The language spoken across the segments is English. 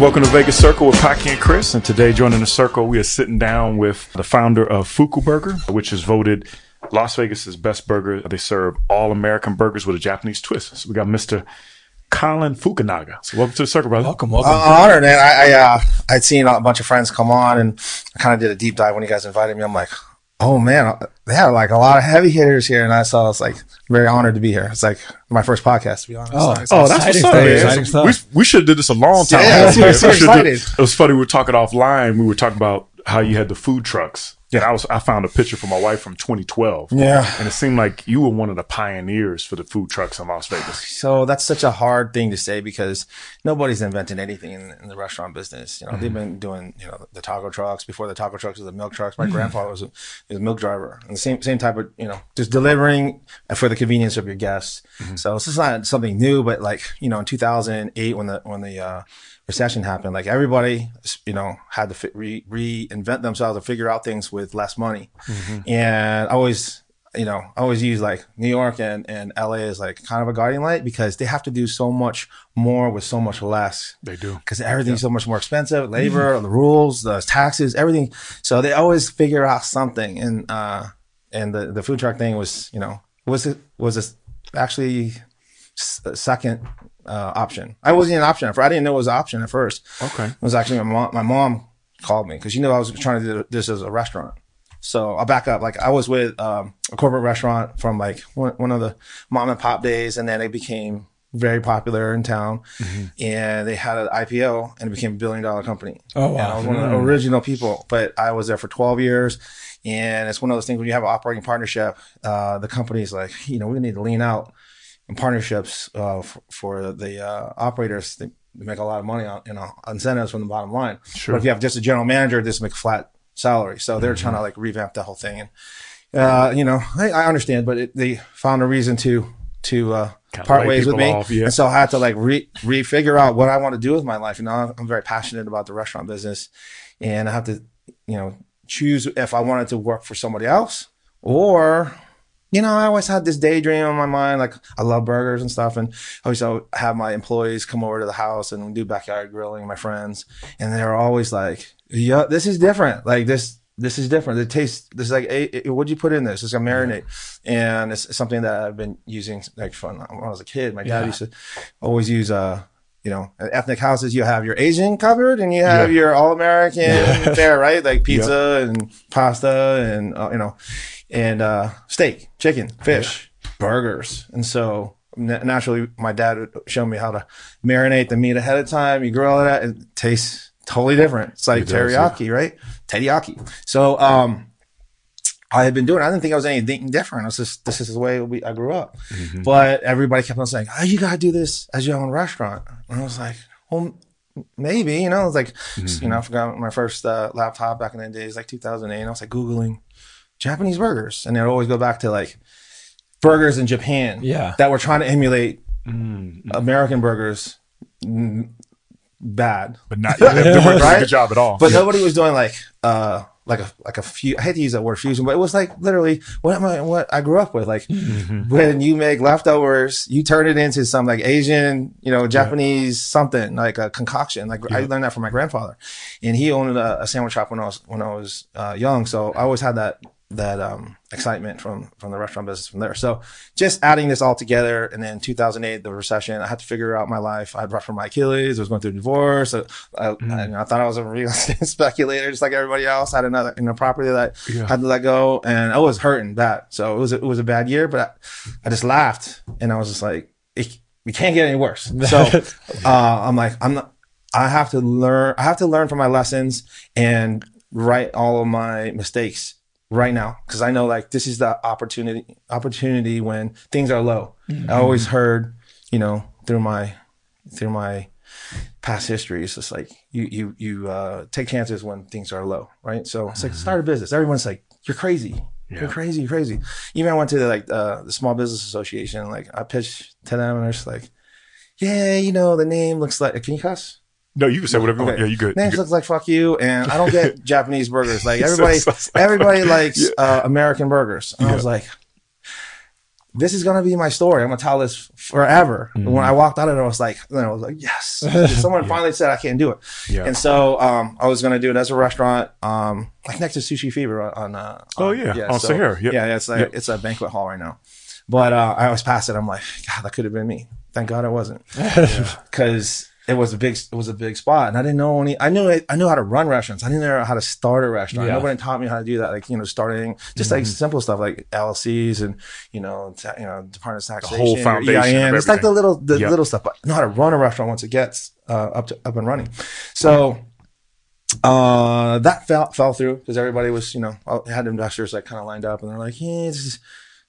welcome to Vegas Circle with Paki and Chris. And today, joining the circle, we are sitting down with the founder of Fuku Burger, which is voted Las Vegas's best burger. They serve all American burgers with a Japanese twist. So we got Mr. Colin Fukunaga. So welcome to the circle, brother. Welcome, welcome. Uh, honored, man. I, I uh, I'd seen a bunch of friends come on, and I kind of did a deep dive when you guys invited me. I'm like, oh man, they have like a lot of heavy hitters here, and I saw. I was like very honored to be here. It's like my first podcast, to be honest. Oh, So- Oh, that's Exciting what's up, stuff, man. exciting stuff. We, we should have did this a long time Yeah, ago. yeah, man. so We should've did- It was funny. We were talking offline. We were talking about how you had the food trucks. Yeah, I was. I found a picture for my wife from 2012. Yeah. and it seemed like you were one of the pioneers for the food trucks in Las Vegas. So that's such a hard thing to say because nobody's invented anything in, in the restaurant business. You know, they've mm-hmm. been doing you know the taco trucks before the taco trucks was the milk trucks. My mm-hmm. grandfather was a, was a milk driver, and the same same type of you know just delivering for the convenience of your guests. Mm-hmm. So this is not something new, but like you know in 2008 when the when the uh, recession happened, like everybody you know had to fi- re- reinvent themselves to figure out things with less money, and I always you know, I always use like New York and, and LA is like kind of a guiding light because they have to do so much more with so much less. They do. Because everything's so much more expensive, labor, the rules, the taxes, everything. So they always figure out something. And, uh, and the, the food truck thing was, you know, was it, was it actually s- a second, uh, option. I wasn't an option. at first. I didn't know it was an option at first. Okay. It was actually my mom, my mom called me because you know I was trying to do this as a restaurant. So I'll back up. Like I was with um, a corporate restaurant from like one, one of the mom and pop days, and then it became very popular in town, and they had an IPO, and it became a billion dollar company. Oh, And wow. I was one of the original people, but I was there for 12 years. And it's one of those things when you have an operating partnership, uh, the company's like, you know, we need to lean out in partnerships uh, for, for the uh, operators. They, they make a lot of money on you know incentives from the bottom line. Sure. But if you have just a general manager, just make flat salary. So they're trying to like revamp the whole thing. And uh, you know, I, I understand, but it, they found a reason to to uh, part ways with me. off, yeah. And so I had to like re refigure out what I want to do with my life. You know, I'm very passionate about the restaurant business, and I have to you know choose if I wanted to work for somebody else or you know, I always had this daydream in my mind. Like I love burgers and stuff, and I always have my employees come over to the house and do backyard grilling. My friends, and they're always like, "Yeah, this is different. Like this, this is different. It tastes. This is like, hey, what'd you put in this? It's a marinade, and it's something that I've been using like from when I was a kid. My dad Yeah. used to always use uh you know, ethnic houses, you have your Asian covered and you have Yeah. your all American fare, right? Like pizza and pasta and, uh, you know, and, uh, steak, chicken, fish, burgers. And so na- naturally, my dad would show me how to marinate the meat ahead of time. You grill it, and it tastes totally different. It's like It does, teriyaki, right? Teriyaki. So, um, I had been doing. it. I didn't think I was anything different. It's just this is the way we, I grew up. But everybody kept on saying, "Oh, you gotta do this as your own restaurant." And I was like, "Well, maybe." You know, it's like, you know, I forgot my first uh, laptop back in the days, like 2008. And I was like googling Japanese burgers, and it would always go back to like burgers in Japan, Yeah. that were trying to emulate American burgers. mm, Bad, But not they weren't doing a good job at all. but nobody was doing like uh like a like a few. I hate to use that word fusion, but it was like literally what am I what I grew up with. Like when you make leftovers, you turn it into some like Asian, you know, Japanese something like a concoction. Like I learned that from my grandfather, and he owned a, a sandwich shop when I was when I was uh, young. So I always had that that um excitement from from the restaurant business from there. So just adding this all together, and then 2008, the recession, I had to figure out my life. I had ruptured my Achilles. I was going through a divorce. I, I, I, I thought I was a real estate speculator, just like everybody else. I had another in a property that Yeah. Had to let go, and I was hurting bad. So it was a, it was a bad year, but I, I just laughed, and I was just like, it, we can't get any worse. So uh, I'm like, I'm not. I have to learn. I have to learn from my lessons and write all of my mistakes right now because I know like this is the opportunity opportunity when things are low. I always heard, you know, through my through my past history, it's just like you you you uh, take chances when things are low, right? So it's like start a business. Everyone's like, you're crazy. Yeah. You're crazy, you're crazy. Even I went to the, like uh, the Small Business Association. Like I pitched to them, and they're just like, "Yeah, you know, the name looks like. Can you cuss? No, you can say whatever you want. Yeah, you good. You Names good. looks like fuck you, and I don't get Japanese burgers. Like So- everybody, so it's like- everybody likes uh, American burgers. And I was like, this is gonna be my story. I'm gonna tell this forever. Mm-hmm. When I walked out of it, I was like, then I was like, yes. Someone finally said I can't do it. Yeah. And so um, I was gonna do it as a restaurant, um, like next to Sushi Fever on. uh Oh, on- yeah, on Sahara. Yep. Yeah, it's like Yep. it's a banquet hall right now. But uh, I always pass it. I'm like, God, that could have been me. Thank God it wasn't, because it was a big it was a big spot, and I didn't know any. I knew I knew how to run restaurants. I didn't know how to start a restaurant. Yeah. Nobody taught me how to do that. Like you know, starting just Mm-hmm. like simple stuff like LLCs and you know, ta- you know, Department of Taxation, whole your foundation EIN. It's like the little the Yep. little stuff. But I know how to run a restaurant once it gets uh, up to up and running. So uh, that fell fell through because everybody was, you know, had investors that kind of lined up and they're like, yeah, this is,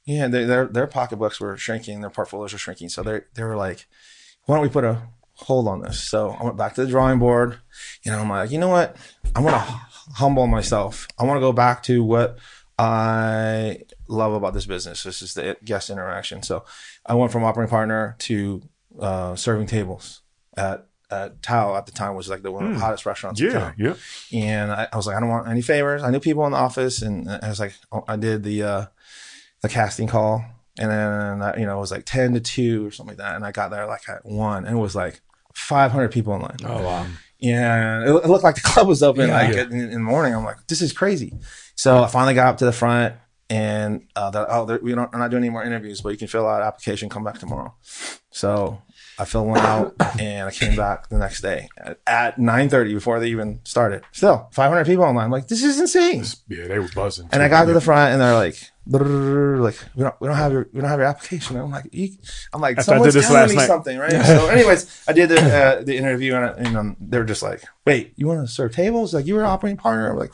yeah, they, their their pocketbooks were shrinking, their portfolios were shrinking, so they they were like, why don't we put a hold on this? So I went back to the drawing board, you know, I'm like, you know what, I want to humble myself. I want to go back to what I love about this business. This is the guest interaction. So I went from operating partner to uh, serving tables at at Tao at the time was like the one of the hottest restaurants. Hmm. Yeah, yeah. And I, I was like, I don't want any favors. I knew people in the office, and I was like, oh, I did the uh, the casting call, and then you know it was like ten to two or something like that, and I got there like at one, and it was like five hundred people in line. Oh wow. And it, it looked like the club was open Yeah. like in, in the morning. I'm like, this is crazy. So I finally got up to the front and uh, oh, we don't, we're not doing any more interviews, but you can fill out an application, come back tomorrow. So I filled one out and I came back the next day at, at 9:30 before they even started. Still 500 people online. I'm like, this is insane. Yeah, they were buzzing. And I got to the front and they're like, like we don't we don't have your we don't have your application. I'm like, you, I'm like, After someone's telling me night. something, right? so, anyways, I did the uh, the interview and, I, and um, they were just like, wait, you want to serve tables? Like you were an operating partner? I'm like,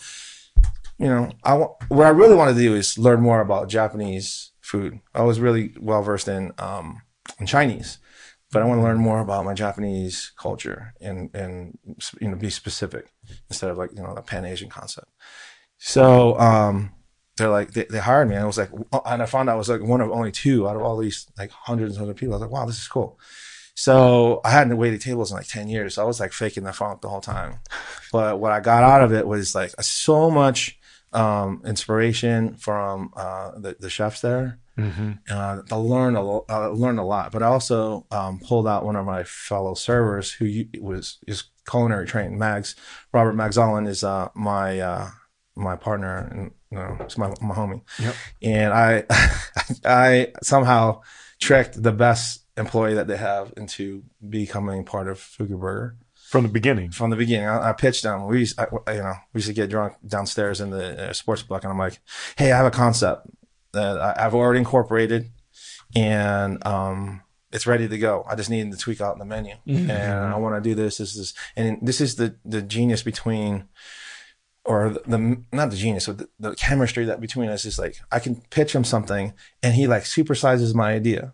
you know, I want what I really want to do is learn more about Japanese food. I was really well versed in um in Chinese. But I want to learn more about my Japanese culture and and you know be specific instead of like you know the Pan Asian concept. So um, they're like they, they hired me and I was like and I found out I was like one of only two out of all these like hundreds and hundreds of people. I was like, wow, this is cool. So I hadn't waited tables in like 10 years. So I was like faking the funk the whole time. But what I got out of it was like so much um, inspiration from uh, the, the chefs there. Uh, I learned a lo- I learned a lot, but I also um, pulled out one of my fellow servers who was is culinary trained. Mags Robert Magzalin is uh, my uh, my partner and you know, it's my my homie. Yep. And I I somehow tricked the best employee that they have into becoming part of Fuku Burger from the beginning. from the beginning. I, I pitched them. We used, I, you know, we used to get drunk downstairs in the uh, sports book, and I'm like, "Hey, I have a concept that I've already incorporated, and um, it's ready to go. I just need to tweak out the menu, and I want to do this. This is, and this is the the genius between." Or the, the not the genius, but the, the chemistry that between us is like I can pitch him something, and he like supersizes my idea,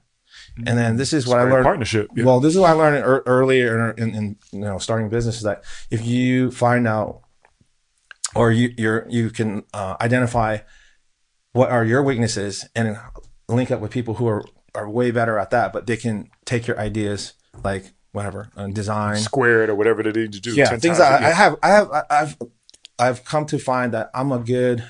and then this is what I learned. partnership. Yeah. Well, this is what I learned ear- earlier in, in you know starting business is that if you find out or you you're you can uh, identify what are your weaknesses and link up with people who are are way better at that, but they can take your ideas like whatever uh, design, Squared or whatever they need to do. yeah, things times. I. I have I have I've I've come to find that I'm a good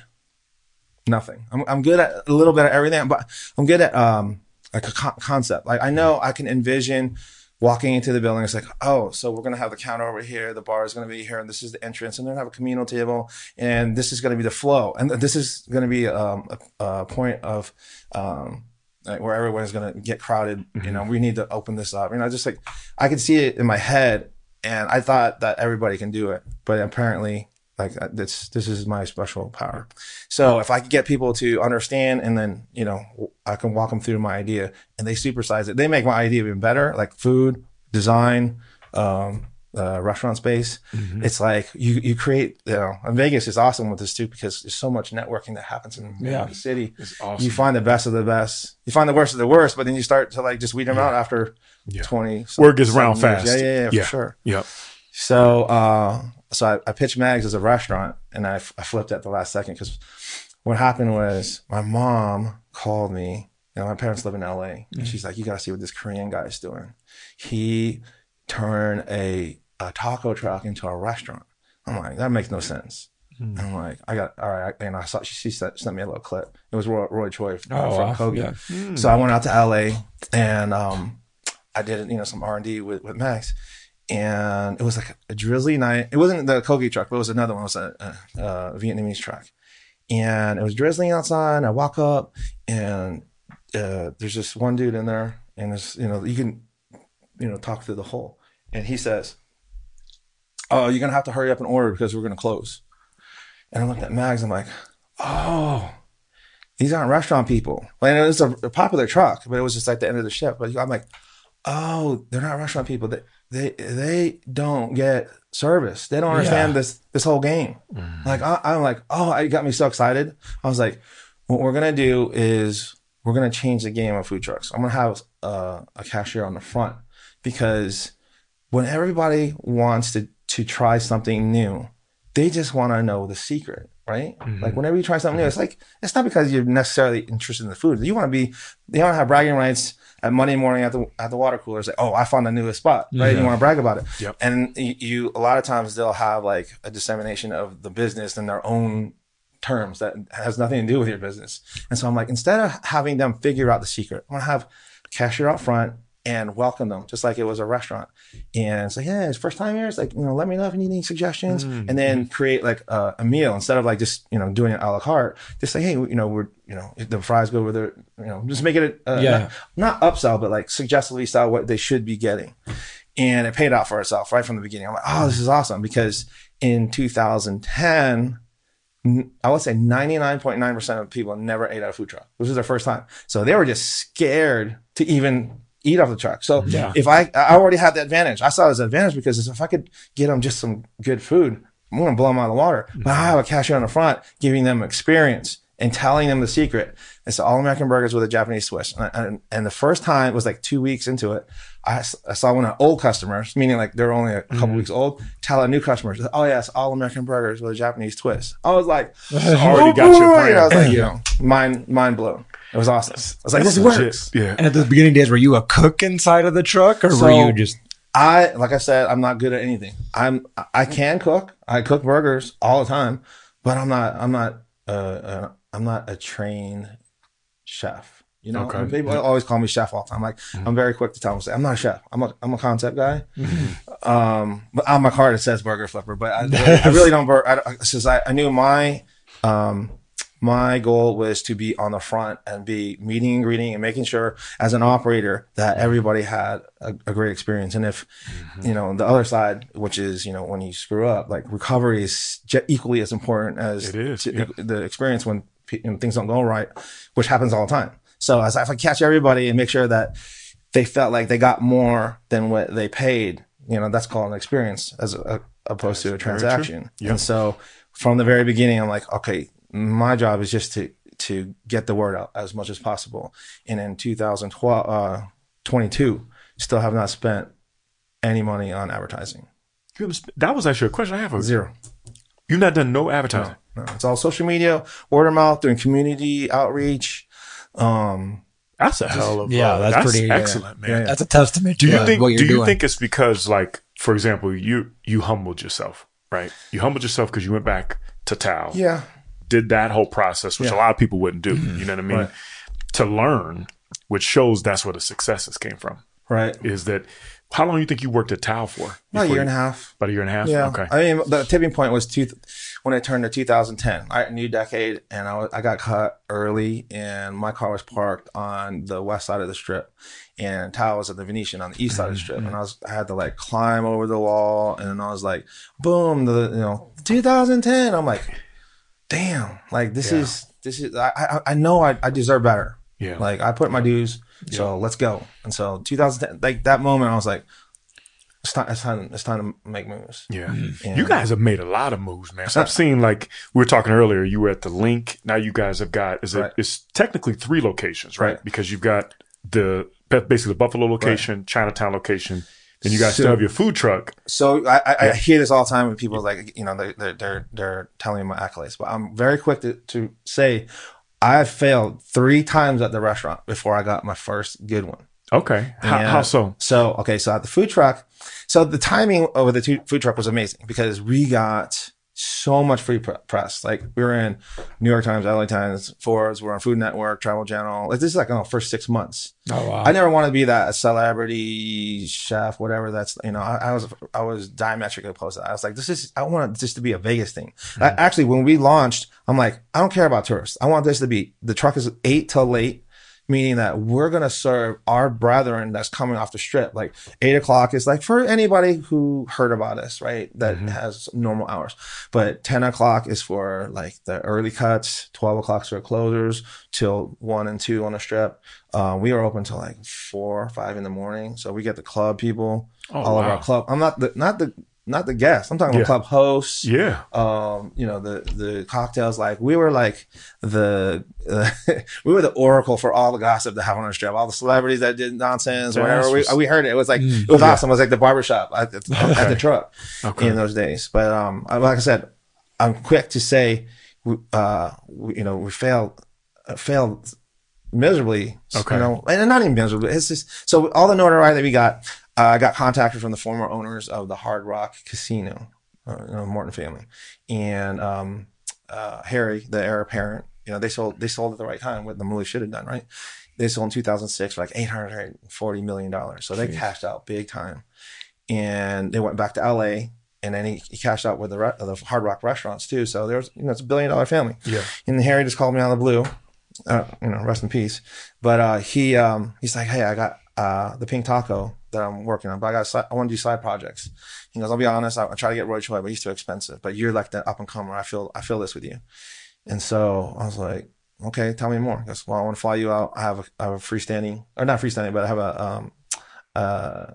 nothing. I'm I'm good at a little bit of everything, but I'm good at um like a co- concept. Like I know I can envision walking into the building. It's like, oh, so we're gonna have the counter over here, the bar is gonna be here, and this is the entrance, and then have a communal table, and this is gonna be the flow, and this is gonna be um a, a point of um like where everyone's gonna get crowded. You know, we need to open this up. You know, just like I could see it in my head, and I thought that everybody can do it, but apparently, like uh, this, this is my special power. So if I could get people to understand, and then you know, I can walk them through my idea, and they supersize it. They make my idea even better, like food, design, um, uh, restaurant space. It's like you you create. You know, and Vegas is awesome with this too because there's so much networking that happens in, Yeah. the city. It's awesome. You find the best of the best. You find the worst of the worst, but then you start to like just weed them out after Yeah. twenty. Around some years. fast. Yeah, yeah, yeah, for Yeah. sure. Yep. So, uh, so I, I pitched Mags as a restaurant, and I, I flipped at the last second because what happened was my mom called me. You know, my parents live in LA, and she's like, "You got to see what this Korean guy is doing. He turned a, a taco truck into a restaurant." I'm like, "That makes no sense." And I'm like, I got all right. And I saw she, she sent, sent me a little clip. It was Roy, Roy Choi from, Oh, from wow. Kogi. Yeah. So I went out to LA and um, I did you know some R and D with with Max, and it was like a drizzly night. It wasn't the Kogi truck, but it was another one. It was a, a, a Vietnamese truck, and it was drizzling outside. I walk up and uh, there's this one dude in there, and there's you know you can you know talk through the hole, and he says, "Oh, you're gonna have to hurry up and order because we're gonna close." And I looked at Mags. I'm like, "Oh." These aren't restaurant people. Like, it was a, a popular truck, but it was just like the end of the shift. But I'm like, oh, they're not restaurant people. They they don't get service. They don't understand Yeah. this this whole game. Like I, I'm like, oh, it got me so excited. I was like, what we're gonna do is we're gonna change the game of food trucks. I'm gonna have uh, a cashier on the front because when everybody wants to to try something new, they just want to know the secret, right? Mm-hmm. Like whenever you try something new, it's like it's not because you're necessarily interested in the food. You want to be, you want to have bragging rights at Monday morning at the at the water cooler. It's like, oh, I found the newest spot, right? You want to brag about it. Yep. And you, you a lot of times they'll have like a dissemination of the business in their own terms that has nothing to do with your business. And so I'm like, instead of having them figure out the secret, I'm gonna have cashier out front and welcome them just like it was a restaurant. And it's like, yeah, it's first time here. It's like, you know, let me know if you need any suggestions. Mm, and then mm-hmm. create like a, a meal instead of like just, you know, doing it a la carte. Just say, hey, you know, we're, you know, the fries go with it, you know, just make it, a, Yeah. not, not upsell, but like suggestively sell what they should be getting. And it paid out for itself right from the beginning. I'm like, oh, this is awesome because in 2010, I would say 99.9% of people never ate at a food truck. This was their first time. So they were just scared to even eat off the truck. So Yeah. if I, I already had the advantage. I saw it as an advantage because if I could get them just some good food, I'm going to blow them out of the water. But I have a cashier on the front giving them experience and telling them the secret. It's all American burgers with a Japanese twist. And, and, and the first time it was like two weeks into it. I, s- I saw one of old customers, meaning like they're only a couple weeks old, tell a new customer, oh yes, all American burgers with a Japanese twist. I was like, already oh, got your boy. brand. I was like, you know, mind, mind blown. It was awesome. I was like, this Legit. works. Yeah. And at the beginning days, were you a cook inside of the truck, or were you just? I like I said, I'm not good at anything. I'm I can cook. I cook burgers all the time, but I'm not I'm not uh, uh I'm not a trained chef. You know, Okay. people always call me chef all the time. Like I'm very quick to tell them, say, I'm not a chef. I'm a I'm a concept guy. Um, but on my card it says burger flipper, but I, I really don't. Bur- I, since I, I knew my um my goal was to be on the front and be meeting and greeting and making sure as an operator that everybody had a, a great experience. And if, you know, the other side, which is, you know, when you screw up, like recovery is equally as important as It is, to- yeah. the experience when know, things don't go right, which happens all the time. So as if I catch everybody and make sure that they felt like they got more than what they paid, you know, that's called an experience as a, opposed to a transaction. Yeah. And so from the very beginning, I'm like, okay, my job is just to to get the word out as much as possible. And in 2012, uh, 22, still have not spent any money on advertising. You haven't sp- That was actually a question I have. Zero. You've not done no advertising. No, it's all social media, word of mouth, doing community outreach. Um, That's a hell of Yeah, uh, that's that's pretty- excellent, man. Yeah, yeah. That's a testament to Do you uh, think? what you're Do you doing. think it's because, like, for example, you you humbled yourself, right? You humbled yourself because you went back to Tao, yeah. did that whole process, which a lot of people wouldn't do. You know what I mean? Right. To learn, which shows that's where the successes came from. Right. Is that how long do you think you worked at Tao for? About a year and a half. About a year and a half. Yeah. Okay. I mean, the tipping point was two, when I turned to 2010, I, new decade, and I, was- I got cut early, and my car was parked on the west side of the strip, and Tao was at the Venetian on the east side of the mm-hmm. strip, and I mm-hmm. was I had to like climb over the wall, and then I was like, boom, the you know 2010. I'm like, damn, like this Yeah. is this is I I, I know I, I deserve better. Yeah. Like I put my dues, so let's go. And so 2010, like that moment, I was like, it's time, it's time, it's time to make moves. Yeah. Mm-hmm. Yeah. You guys have made a lot of moves, man. So I've seen like we were talking earlier, you were at the link. Now you guys have got is it Right. it's technically three locations, right? Right. Because you've got the basically the Buffalo location, Chinatown location, then you guys So- still have your food truck. So I, I, I hear this all the time when people like, you know, they're, they're, they're, they're telling me my accolades, but I'm very quick to, to say I failed three times at the restaurant before I got my first good one. Okay. How, how so? So, okay. So at the food truck, so the timing of the food truck was amazing because we got so much free press. Like we were in New York Times, LA Times, Forbes. We're on Food Network, Travel Channel. Like this is like in the first six months. Oh wow. I never wanted to be that celebrity chef, whatever. That's you know, I, I was I was diametrically opposed to that. I was like, this is I want this to be a Vegas thing. Mm-hmm. I, actually, when we launched, I'm like, I don't care about tourists. I want this to be the truck is eight till late. Meaning that we're gonna serve our brethren that's coming off the strip. Like eight o'clock is like for anybody who heard about us, right? That has normal hours. But ten o'clock is for like the early cuts. Twelve o'clock for closers till one and two on the strip. Uh, we are open till like four, or five in the morning. So we get the club people, Oh, all of our club. I'm not the not the not the guests. I'm talking Yeah. about club hosts. Yeah. Um, you know the the cocktails. Like we were like the uh, we were the oracle for all the gossip that happened on the strip. All the celebrities that did nonsense, That's whatever. We, we heard it. It was like it was awesome. It was like the barbershop at the, at the truck Okay. in those days. But um, like I said, I'm quick to say, uh, we, you know, we failed, uh, failed miserably. Okay. You know, and not even miserably. It's just so all the notoriety that we got. Uh, I got contacted from the former owners of the Hard Rock Casino, uh, you know, Morton family, and um, uh, Harry, the heir apparent. You know, they sold they sold at the right time. What the movie should have done, right? They sold in 2006 for like 840 million dollars. So they cashed out big time, and they went back to LA. And then he, he cashed out with the, re- the Hard Rock restaurants too. So there's, you know, it's a billion dollar family. Yeah. And Harry just called me out of the blue. Uh, you know, rest in peace. But uh, he um, he's like, hey, I got uh, the pink taco that I'm working on, but I got I want to do side projects. He goes, I'll be honest, I, I try to get Roy Choi, but he's too expensive. But you're like the up and comer. I feel I feel this with you. And so I was like, okay, tell me more. He goes, well, I want to fly you out. I have a, I have a freestanding or not freestanding, but I have a um uh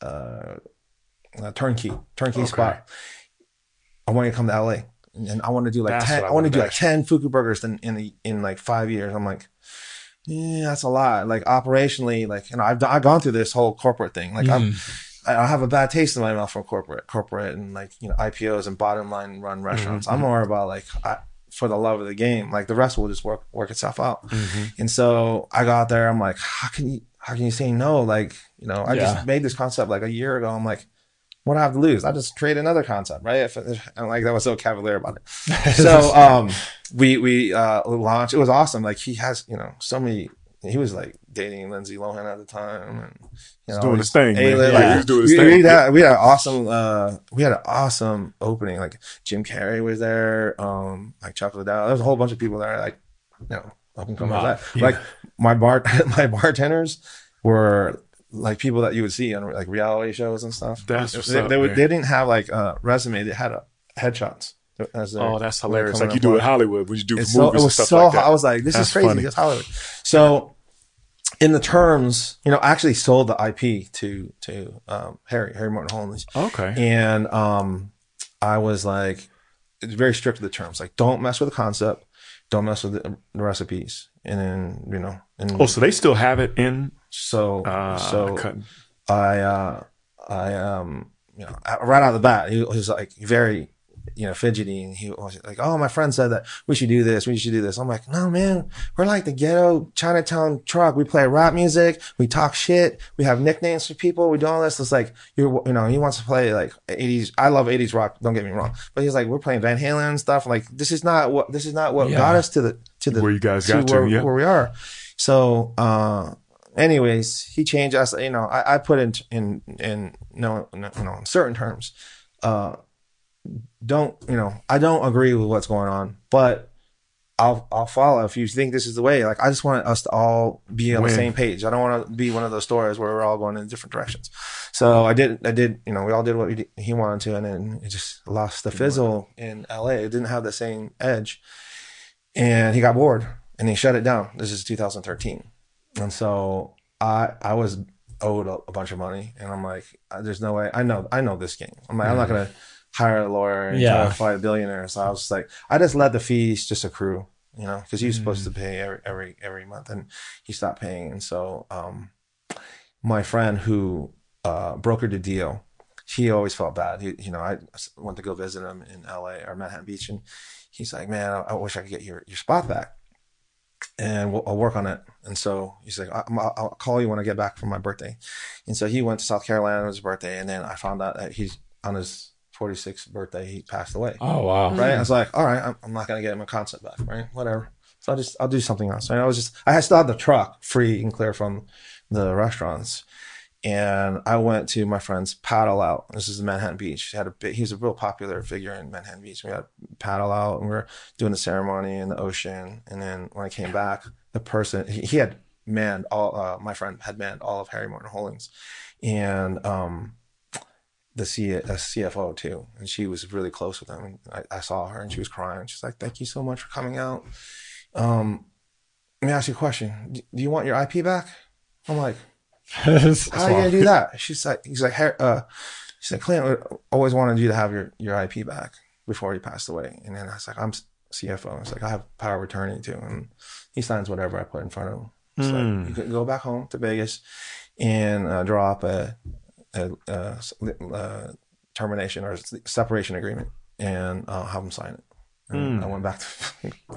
uh a turnkey turnkey Okay. spot. I want you to come to LA. And I want to do like That's ten. I I want to do like ten Fuku burgers in in, the, in like five years. I'm like, yeah, that's a lot. Like operationally, like you know, I've I've gone through this whole corporate thing. Like I'm, mm. I have a bad taste in my mouth from corporate, corporate, and like you know IPOs and bottom line run restaurants. Mm-hmm. I'm more about like I, for the love of the game. Like the rest will just work work itself out. Mm-hmm. And so I got there. I'm like, how can you how can you say no? Like you know, I Yeah. just made this concept like a year ago. I'm like. What do I have to lose? I just create another concept, right? If, and like that was so cavalier about it. So um, we we uh, launched. It was awesome. Like he has, you know, so many. He was like dating Lindsay Lohan at the time, and you know, doing his thing. Yeah, like, he doing his we, thing. We had, we had an awesome. Uh, we had an awesome opening. Like Jim Carrey was there. Um, like Chocolate Down. There was a whole bunch of people there. Like, you know, up and coming. Wow. Like, like my bar, my bartenders were like people that you would see on like reality shows and stuff. That's they, up, they, would, they didn't have like a resume. They had a headshots. As their- Oh, that's hilarious. Like you do in Hollywood when you do movies so, it and stuff so like that. I was like, this That's is crazy. funny. It's Hollywood. So in the terms, you know, I actually sold the IP to to um, Harry Harry Morton Holmes, okay. and um, I was like, it's very strict with the terms. Like, don't mess with the concept, don't mess with the, the recipes, and then you know, and Oh, so they still have it in so uh, so I uh I um you know right out of the bat he was like very you know fidgety and he was like oh my friend said that we should do this we should do this. I'm like no man we're like the ghetto Chinatown truck. We play rap music we talk shit we have nicknames for people we do all this. It's like you're you know he wants to play like 80s I love 80s rock don't get me wrong but he's like we're playing Van Halen and stuff like this is not what this is not what Yeah. got us to the to the Where you guys got to, where, yeah. where we are. So uh anyways, he changed us. You know, I, I put in in in no, no you know in certain terms. Uh, don't you know? I don't agree with what's going on, but I'll I'll follow if you think this is the way. Like I just want us to all be on Win. the same page. I don't want to be one of those stories where we're all going in different directions. So I did I did you know we all did what we did, he wanted to, and then it just lost the fizzle in L.A. It didn't have the same edge, and he got bored and he shut it down. This is 2013. And so I I was owed a, a bunch of money, and I'm like, uh, there's no way. I know I know this game. I'm like, I'm not gonna hire a lawyer and try Yeah. to fight a billionaire. So I was just like, I just let the fees just accrue, you know, because he was supposed to pay every every every month, and he stopped paying. And so um, my friend who uh, brokered the deal, he always felt bad. He, you know, I went to go visit him in L.A. or Manhattan Beach, and he's like, man, I, I wish I could get your your spot back and we'll, I'll work on it. And so he's like, I'm, I'll I'll call you when I get back from my birthday. And so he went to South Carolina on his birthday, and then I found out that he's on his 46th birthday, he passed away. Oh wow. Mm-hmm. Right? I was like, all right, I'm, I'm not gonna get my concept back, right? Whatever. So I just I'll do something else. And I was just I had still had the truck free and clear from the restaurants. And I went to my friend's paddle out. This is Manhattan Beach. He had a big, he was a real popular figure in Manhattan Beach. We had paddle out and we were doing the ceremony in the ocean. And then when I came back, the person he, he had manned all uh, my friend had manned all of Harry Morton Holdings. And um the CFO too, and she was really close with him. I, I saw her, and she was crying. She's like, "Thank you so much for coming out." Um, let me ask you a question. Do you want your IP back? I'm like, how are you gonna do that? She's like, he's like, "Har- uh, she's like, Clint would- always wanted you to have your your IP back before he passed away. And then I was like, I'm CFO. I was like, I have power of attorney too, and he signs whatever I put in front of him. It's like you could go back home to Vegas and uh, draw up a uh, termination or separation agreement, and uh, have him sign it. And I went back to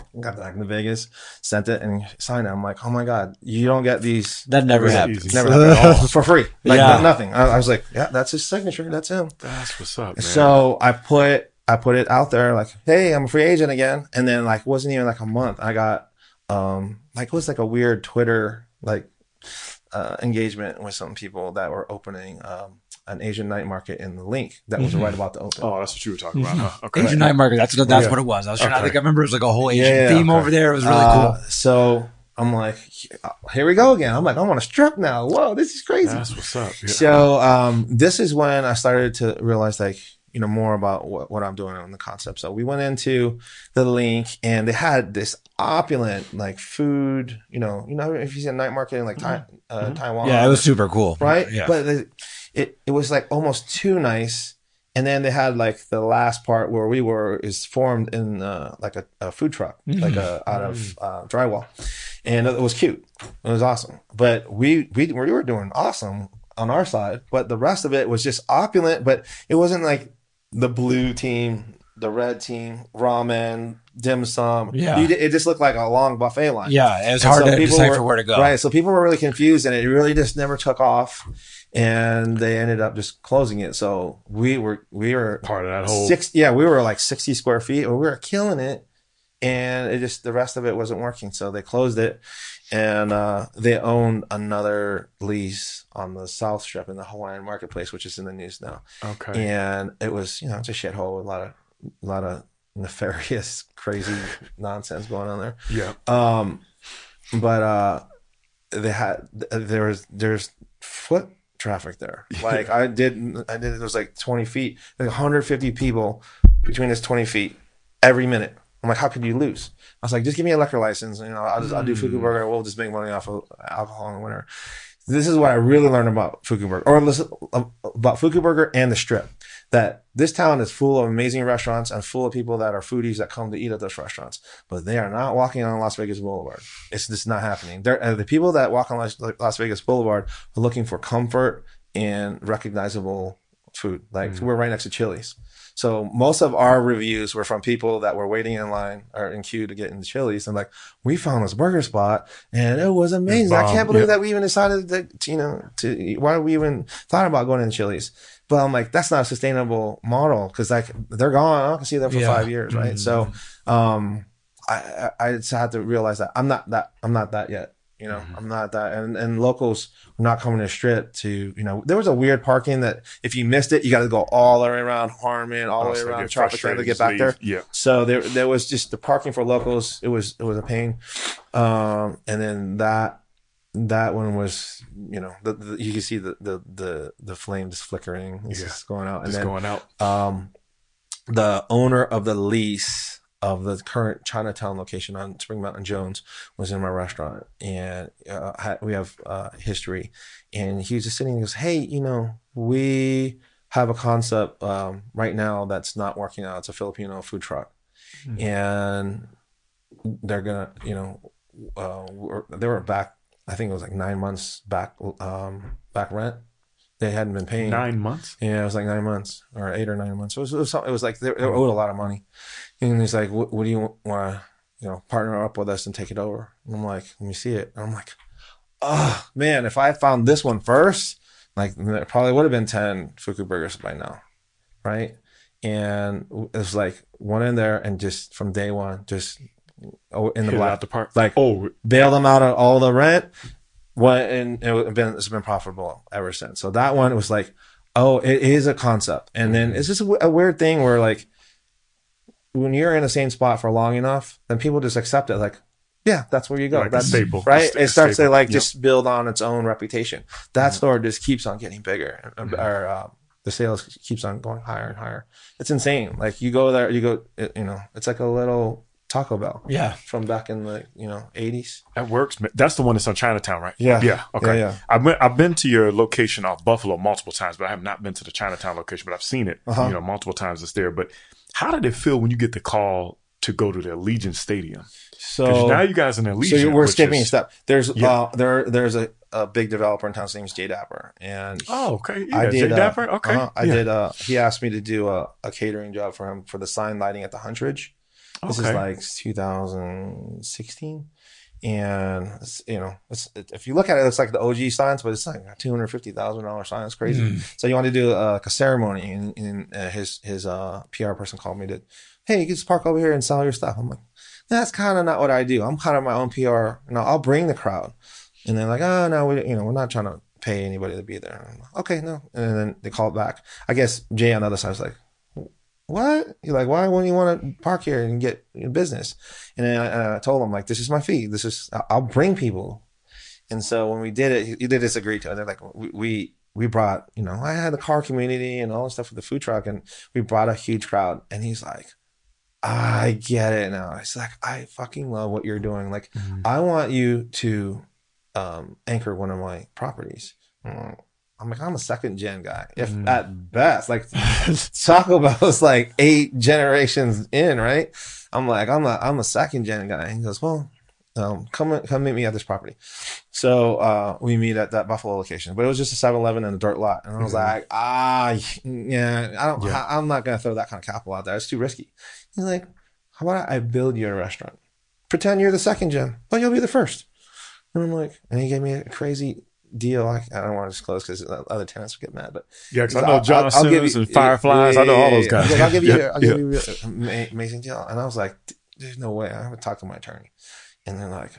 got back to Vegas, sent it, and signed it. I'm like, oh my god, you don't get these That never Really happens. never happened at all for free, like Yeah. nothing. I, I was like, yeah, that's his signature. That's him. That's what's up, man. So I put I put it out there like, hey, I'm a free agent again. And then like wasn't even like a month. I got um like it was like a weird Twitter like uh engagement with some people that were opening um an Asian night market in the link that was right about to open. oh, that's what you were talking about. Huh? Okay. Asian night market. That's what that's Yeah. what it was. I was trying. I Okay. think I remember it was like a whole Asian Yeah, theme okay. over there. It was really Uh, cool. So I'm like, here we go again. I'm like, I want to strip now. Whoa, this is crazy. That's what's up. Yeah. So um, this is when I started to realize like you know more about what, what I'm doing on the concept. So we went into the link and they had this opulent like food. You know, you know if you see a night market in like Tai- uh, Taiwan, Yeah, it was super cool. right. Yeah. But the, it it was like almost too nice. And then they had like the last part where we were is formed in uh, like a, a food truck, like a out of uh, drywall, and it was cute. It was awesome. But we we we were doing awesome on our side, but the rest of it was just opulent. But it wasn't like the blue team, the red team, ramen, dim sum. Yeah. It just looked like a long buffet line. yeah, it was And hard so to people decipher were- where to go. Right. So people were really confused and it really just never took off. And they ended up just closing it. So we were, we were Part of that whole. six, yeah, we were like 60 square feet and we were killing it. And it just, the rest of it wasn't working. So they closed it and, uh, they owned another lease on the South Strip in the Hawaiian marketplace, which is in the news now. Okay. And it was, you know, it's a shithole with a lot of, a lot of nefarious, crazy nonsense going on there. Yeah. Um, but uh, they had there was there's foot traffic there. Like I did, I did. It was like 20 feet, like 150 people between this 20 feet every minute. I'm like, how could you lose? I was like, just give me a liquor license. You know, I'll just I'll do hmm. Fuku Burger. We'll just make money off of alcohol in the winter. This is what I really learned about Fuku Burger, or about Fuku Burger and the Strip. That this town is full of amazing restaurants and full of people that are foodies that come to eat at those restaurants, but they are not walking on Las Vegas Boulevard. It's just not happening. Uh, the people that walk on Las, Las Vegas Boulevard are looking for comfort and recognizable food. Like we're right next to Chili's. So most of our reviews were from people that were waiting in line or in queue to get into Chili's. And like, we found this burger spot and it was amazing. I can't believe yeah. that we even decided that, you know, to, why we even thought about going into Chili's. But I'm like, that's not a sustainable model because like they're gone. I don't can see them for Yeah. five years. Right. So, um, I, I, I just had to realize that I'm not that, I'm not that yet. You know, I'm not that, and and locals were not coming to strip to, you know, there was a weird parking that if you missed it, you got to go all the way around Harmon, all the Oh, way so around get Tropic to get back leave. there. Yeah. So there, there was just the parking for locals. It was, it was a pain. Um, and then that, that one was, you know, the, the, you can see the, the, the, the flame just flickering, it's Yeah. just going out. And Just then, going out. um, the owner of the lease of the current Chinatown location on Spring Mountain Jones was in my restaurant, and uh, we have uh, history. And he was just sitting. and goes, "Hey, you know, we have a concept um, right now that's not working out. It's a Filipino food truck, and they're gonna, you know, uh, we're, they were back. I think it was like nine months back, um, back rent. They hadn't been paying Nine months. yeah, it was like nine months or eight or nine months. It was, it was, it was like they, they owed a lot of money. And he's like, what, what do you want to, you know, partner up with us and take it over? And I'm like, let me see it. And I'm like, oh man, if I found this one first, like there probably would have been 10 Fuku burgers by now. Right. and it was like one in there and just from day one, just oh, in the Hit black, the park. like Oh, bailed them out of all the rent. Went and it been it's been profitable ever since. So that one was like, oh, it is a concept, and then it's just a, w- a weird thing where like when you're in the same spot for long enough, then people just accept it. Like, yeah, that's where you go. Like that's staple. right? Sta- It starts staple. to like Yep. just build on its own reputation. That store just keeps on getting bigger, or uh, the sales keeps on going higher and higher. It's insane. Like you go there, you go, it, you know, it's like a little Taco Bell Yeah. from back in the you know 80s. That works. That's the one that's on Chinatown, right? Yeah. Yeah. Okay. Yeah, yeah. I've been I've been to your location off Buffalo multiple times, but I have not been to the Chinatown location. But I've seen it, Uh-huh. you know, multiple times. It's there. But how did it feel when you get the call to go to the Allegiant Stadium? So now you guys in the Allegiant. So we're skipping is- a step. There's Yeah. uh there there's a, a big developer in town. His name's Jay Dapper, and Oh, okay. Yeah, I did. Jay uh, Dapper. Okay. uh-huh, I Yeah. did. Uh, he asked me to do a, a catering job for him for the sign lighting at the Huntridge. This is like 2016, and it's, you know, it's, it, if you look at it, it's like the OG signs, but it's like a two hundred fifty thousand dollar sign. It's crazy. So you want to do uh, like a ceremony, and, and uh, his his uh, PR person called me to, hey, you can just park over here and sell your stuff. I'm like, that's kind of not what I do. I'm kind of my own PR. You know, I'll bring the crowd, and they're like, oh no, we, you know, we're not trying to pay anybody to be there. Like, okay, no, and then they called back. I guess Jay on the other side was like, what? You're like, why wouldn't you want to park here and get business? And I, I told him like, this is my fee. This is I'll bring people. And so when we did it, he did disagree to it. They're like, we, we brought, you know, I had the car community and all the stuff with the food truck, and we brought a huge crowd. And he's like, I get it now. It's like I fucking love what you're doing. Like, I want you to um, anchor one of my properties. Mm. I'm like, I'm a second gen guy, if at best. Like, Taco Bell's like eight generations in, right? I'm like, I'm a, I'm a second gen guy. And he goes, well, um, come, come meet me at this property. So, uh, we meet at that Buffalo location, but it was just a 7 Eleven and a dirt lot. And I was like, ah, yeah, I don't, Yeah. I, I'm not going to throw that kind of capital out there. It's too risky. He's like, how about I build you a restaurant? Pretend you're the second gen, but you'll be the first. And I'm like, and he gave me a crazy deal. I, I don't want to disclose because other tenants would get mad, but Yeah, because I I'll- know I'll- John I'll give you- and Fireflies. I know all those guys. Like, I'll give you, Yeah, I'll yeah. give you a ama- amazing deal. And I was like, there's no way. I haven't talked to my attorney. And they're like,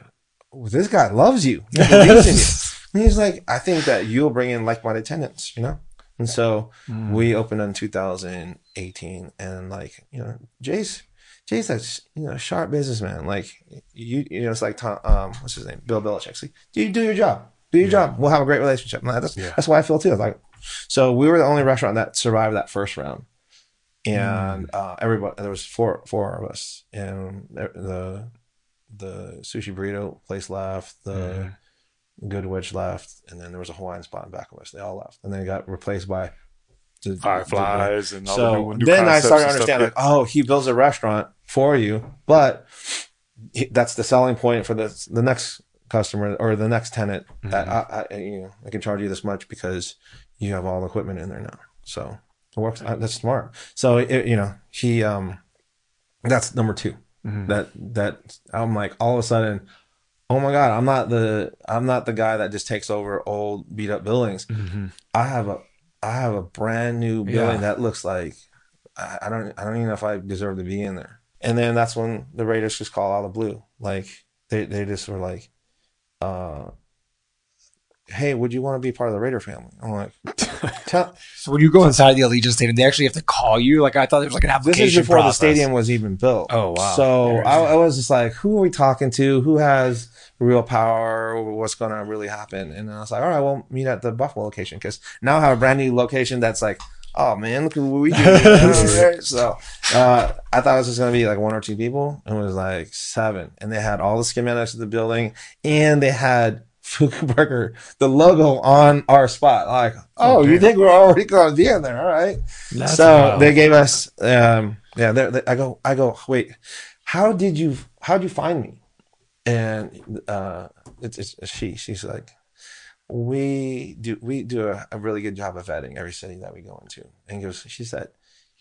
well, this guy loves you. He believes in you. And he's like, I think that you'll bring in like-minded tenants, you know? And so we opened in 2018 and like, you know, Jay's, Jay's a, you know, sharp businessman. Like you, you know, it's like, Tom, um, what's his name? Bill Belichick. Like, do you do your job? Do your job. We'll have a great relationship. That's, Yeah. that's why I feel too. Like, so we were the only restaurant that survived that first round. And uh, everybody, there was four four of us, and the the, the sushi burrito place left, the Goodwich left, and then there was a Hawaiian spot in back of us. They all left, and then got replaced by the, Fireflies and all the so new, new then I started to understand, like, oh, he builds a restaurant for you, but he, that's the selling point for the the next customer or the next tenant. That mm-hmm. I, I, you know, I can charge you this much because you have all the equipment in there now. So it works. That's smart. So it, you know, he um, that's number 2 mm-hmm. That that I'm like all of a sudden. Oh my God! I'm not the I'm not the guy that just takes over old beat up buildings. Mm-hmm. I have a I have a brand new building Yeah. that looks like I, I don't I don't even know if I deserve to be in there. And then that's when the Raiders just call out of the blue. Like they they just were like, uh, "Hey, would you want to be part of the Raider family?" I'm like, Tell, So when you go inside the Allegiant Stadium, they actually have to call you. Like I thought there was like an application. "This is before process. the stadium was even built." Oh, wow. So I, I was just like, "Who are we talking to? Who has real power? What's going to really happen?" And I was like, "All right, we'll meet at the Buffalo location because now I have a brand new location that's like." Oh man, look at what we do! Right? so uh, I thought it was just gonna be like one or two people. And it was like seven, and they had all the schematics of the building, and they had Fuku Burger, the logo on our spot. Like, oh, you think we're already gonna be in there? All right. That's so wild. they gave us, um, yeah. They, they, I go, I go. Wait, how did you? How did you find me? And uh, it's, it's she. She's like, we do we do a, a really good job of vetting every city that we go into. And he goes, she said,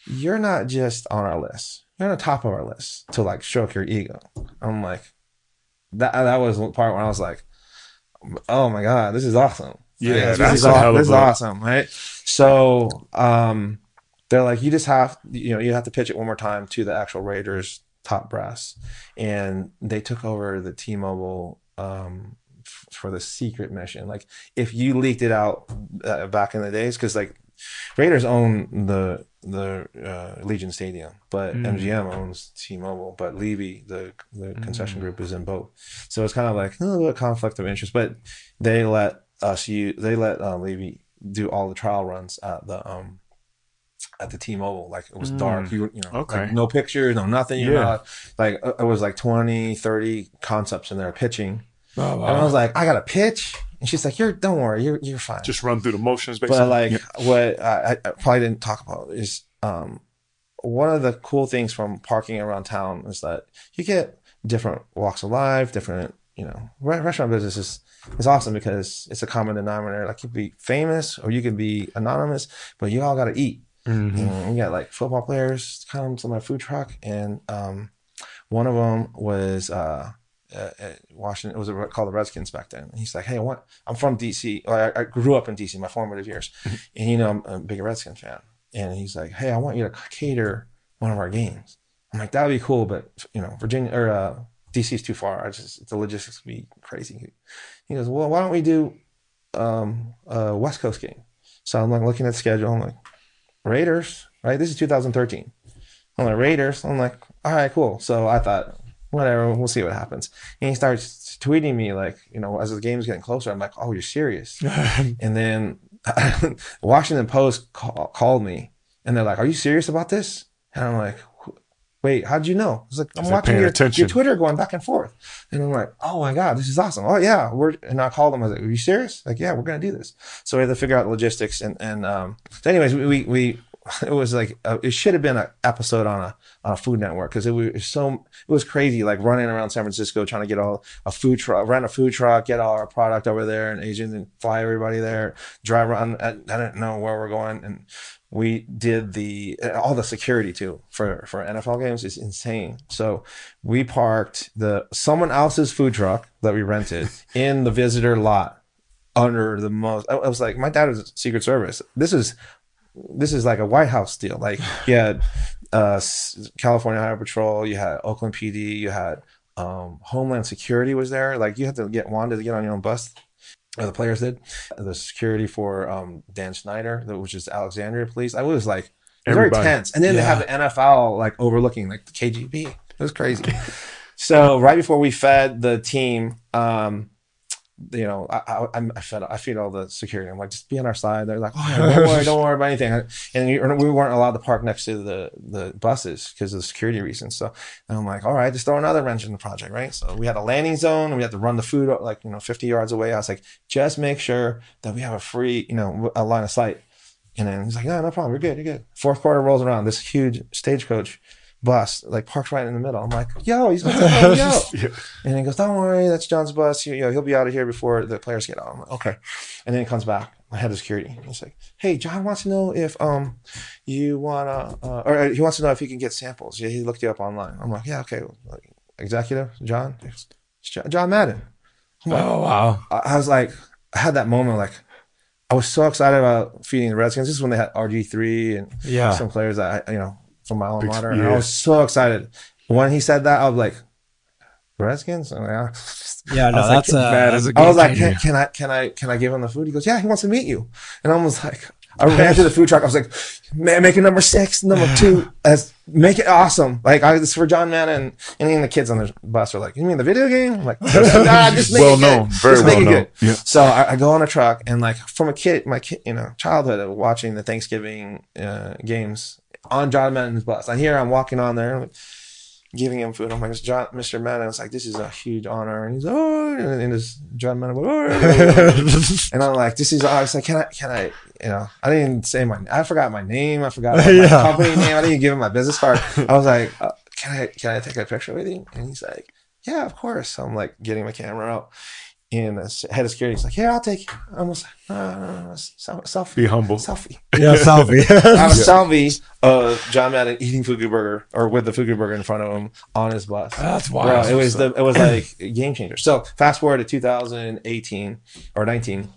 you're not just on our list. You're on the top of our list to like stroke your ego. I'm like, that that was the part when I was like, oh my god, this is awesome. Yeah, this is, a aw- this is awesome, right? So, um, they're like, you just have, you know, you have to pitch it one more time to the actual Raiders top brass, and they took over the T-Mobile um, f- for the secret mission. Like, if you leaked it out uh, back in the days, because like Raiders own the the uh, Allegiant Stadium, but Mm. MGM owns T-Mobile, but Levy, the the concession Mm. group, is in both. So it's kind of like a little bit conflict of interest, but they let us use they let um, Levy do all the trial runs at the um at the T-Mobile. Like it was dark, you, you know, Mm. Okay. like, no pictures, no nothing. You Yeah. know, like uh, it was like 20, 30 concepts in there pitching, Oh, and I was like, I got a pitch, and she's like, you're don't worry, you're you're fine. Just run through the motions, basically. But like Yeah. what I, I probably didn't talk about is um, one of the cool things from parking around town is that you get different walks of life, different you know re- restaurant business is is awesome because it's a common denominator. Like you could be famous or you can be anonymous, but you all got to eat. Mhm. And you got like football players come to my food truck, and um, one of them was uh, uh, uh, Washington. It was a, called the Redskins back then. And he's like, "Hey, I want, I'm from DC. I, I grew up in DC, my formative years, and you know I'm a big Redskins fan." And he's like, "Hey, I want you to cater one of our games." I'm like, "That would be cool, but you know, Virginia or uh, DC is too far. I just the logistics would be crazy." He goes, "Well, why don't we do um, a West Coast game?" So I'm like looking at the schedule. I'm like, Raiders, right? This is 2013. I'm like, Raiders. I'm like, all right, cool. So I thought, whatever, we'll see what happens. And he starts tweeting me like, you know, as the game's getting closer, I'm like, oh, you're serious. and then Washington Post call, called me and they're like, are you serious about this? And I'm like, wait, how'd you know? I was like, I'm watching your, your Twitter going back and forth. And I'm like, oh my God, this is awesome. Oh yeah. We're, and I called them. I was like, are you serious? Like, yeah, we're going to do this. So we had to figure out the logistics and, and, um, so anyways, we, we it was like, uh it should have been an episode on a, on a food network. Cause it was so, it was crazy, like running around San Francisco, trying to get all a food truck, rent a food truck, get all our product over there and Asian and fly everybody there, drive around. I, I didn't know where we're going. And, we did the all the security too for for NFL games is insane. So we parked the someone else's food truck that we rented in the visitor lot under the most. I I was like, my dad was Secret Service. This is this is like a White House deal. Like you had uh, California Highway Patrol, you had Oakland PD, you had um, Homeland Security was there. Like you had to get wanted to get on your own bus or the players did. The security for um, Dan Snyder, which is Alexandria Police. I was like very tense. And then they Yeah. have the NFL like overlooking like the KGB. It was crazy. so right before we fed the team, um, you know, I, I, I'm- fed I feed all the security. I'm like, just be on our side. They're like, oh, don't worry, don't worry about anything. And we weren't allowed to park next to the the buses because of security reasons. So and I'm like, all right, just throw another wrench in the project, right? So we had a landing zone and we had to run the food like, you know, 50 yards away. I was like, just make sure that we have a free, you know, a line of sight. And then he's like, no, no problem. You're good. You're good. Fourth quarter rolls around. This huge stagecoach bus like parked right in the middle. I'm like, yo, he's going to yo. Yeah. And he goes, don't worry, that's John's bus. You, you know, he'll be out of here before the players get out. I'm like, okay. And then he comes back. I head of security. He's like, hey, John wants to know if um you wanna uh, or he wants to know if he can get samples. Yeah, he looked you up online. I'm like, yeah, okay. Like, executive John, "It's John, John Madden. Like, Oh wow. I, I was like, I had that moment like. I was so excited about feeding the Redskins. This is when they had RG three and Yeah. some players that I, you know from my alma Big- mater. And yeah. I was so excited when he said that. I was like, Redskins. I'm like, "Ah." Yeah, I no, was like, that's a, that that's is- a I was like, can, can I can I can I give him the food? He goes, yeah, he wants to meet you. And I was like, I ran to the food truck. I was like, man, make it number six, number two, as make it awesome. Like I, this for John Madden, and, and even the kids on the bus are like, you mean the video game? I'm like, nah, just make Well it good. known, very Just make well it known. good. Yeah. So I, I go on a truck and like from a kid, my kid, you know, childhood of watching the Thanksgiving uh, games on John Madden's bus. I hear I'm walking on there. Like, Giving him food. I'm like, John, Mr. Madden. I was like, this is a huge honor. And he's, oh, and, and his John Madden, oh, and I'm like, this is, I was like, can I, can I, you know, I didn't even say my, I forgot my name. I forgot my Yeah. company name. I didn't even give him my business card. I was like, uh, can I, can I take a picture with you? And he's like, yeah, of course. So I'm like getting my camera out. And the head of security is like, "Here, I'll take it. I'm like, no, no, no, sel- selfie. Be humble. Selfie. yeah, selfie. I have a selfie of John Madden eating Fuku Burger or with the Fuku Burger in front of him on his bus. That's Bro, wild. it was the it was like game changer. So fast forward to 2018 or 19,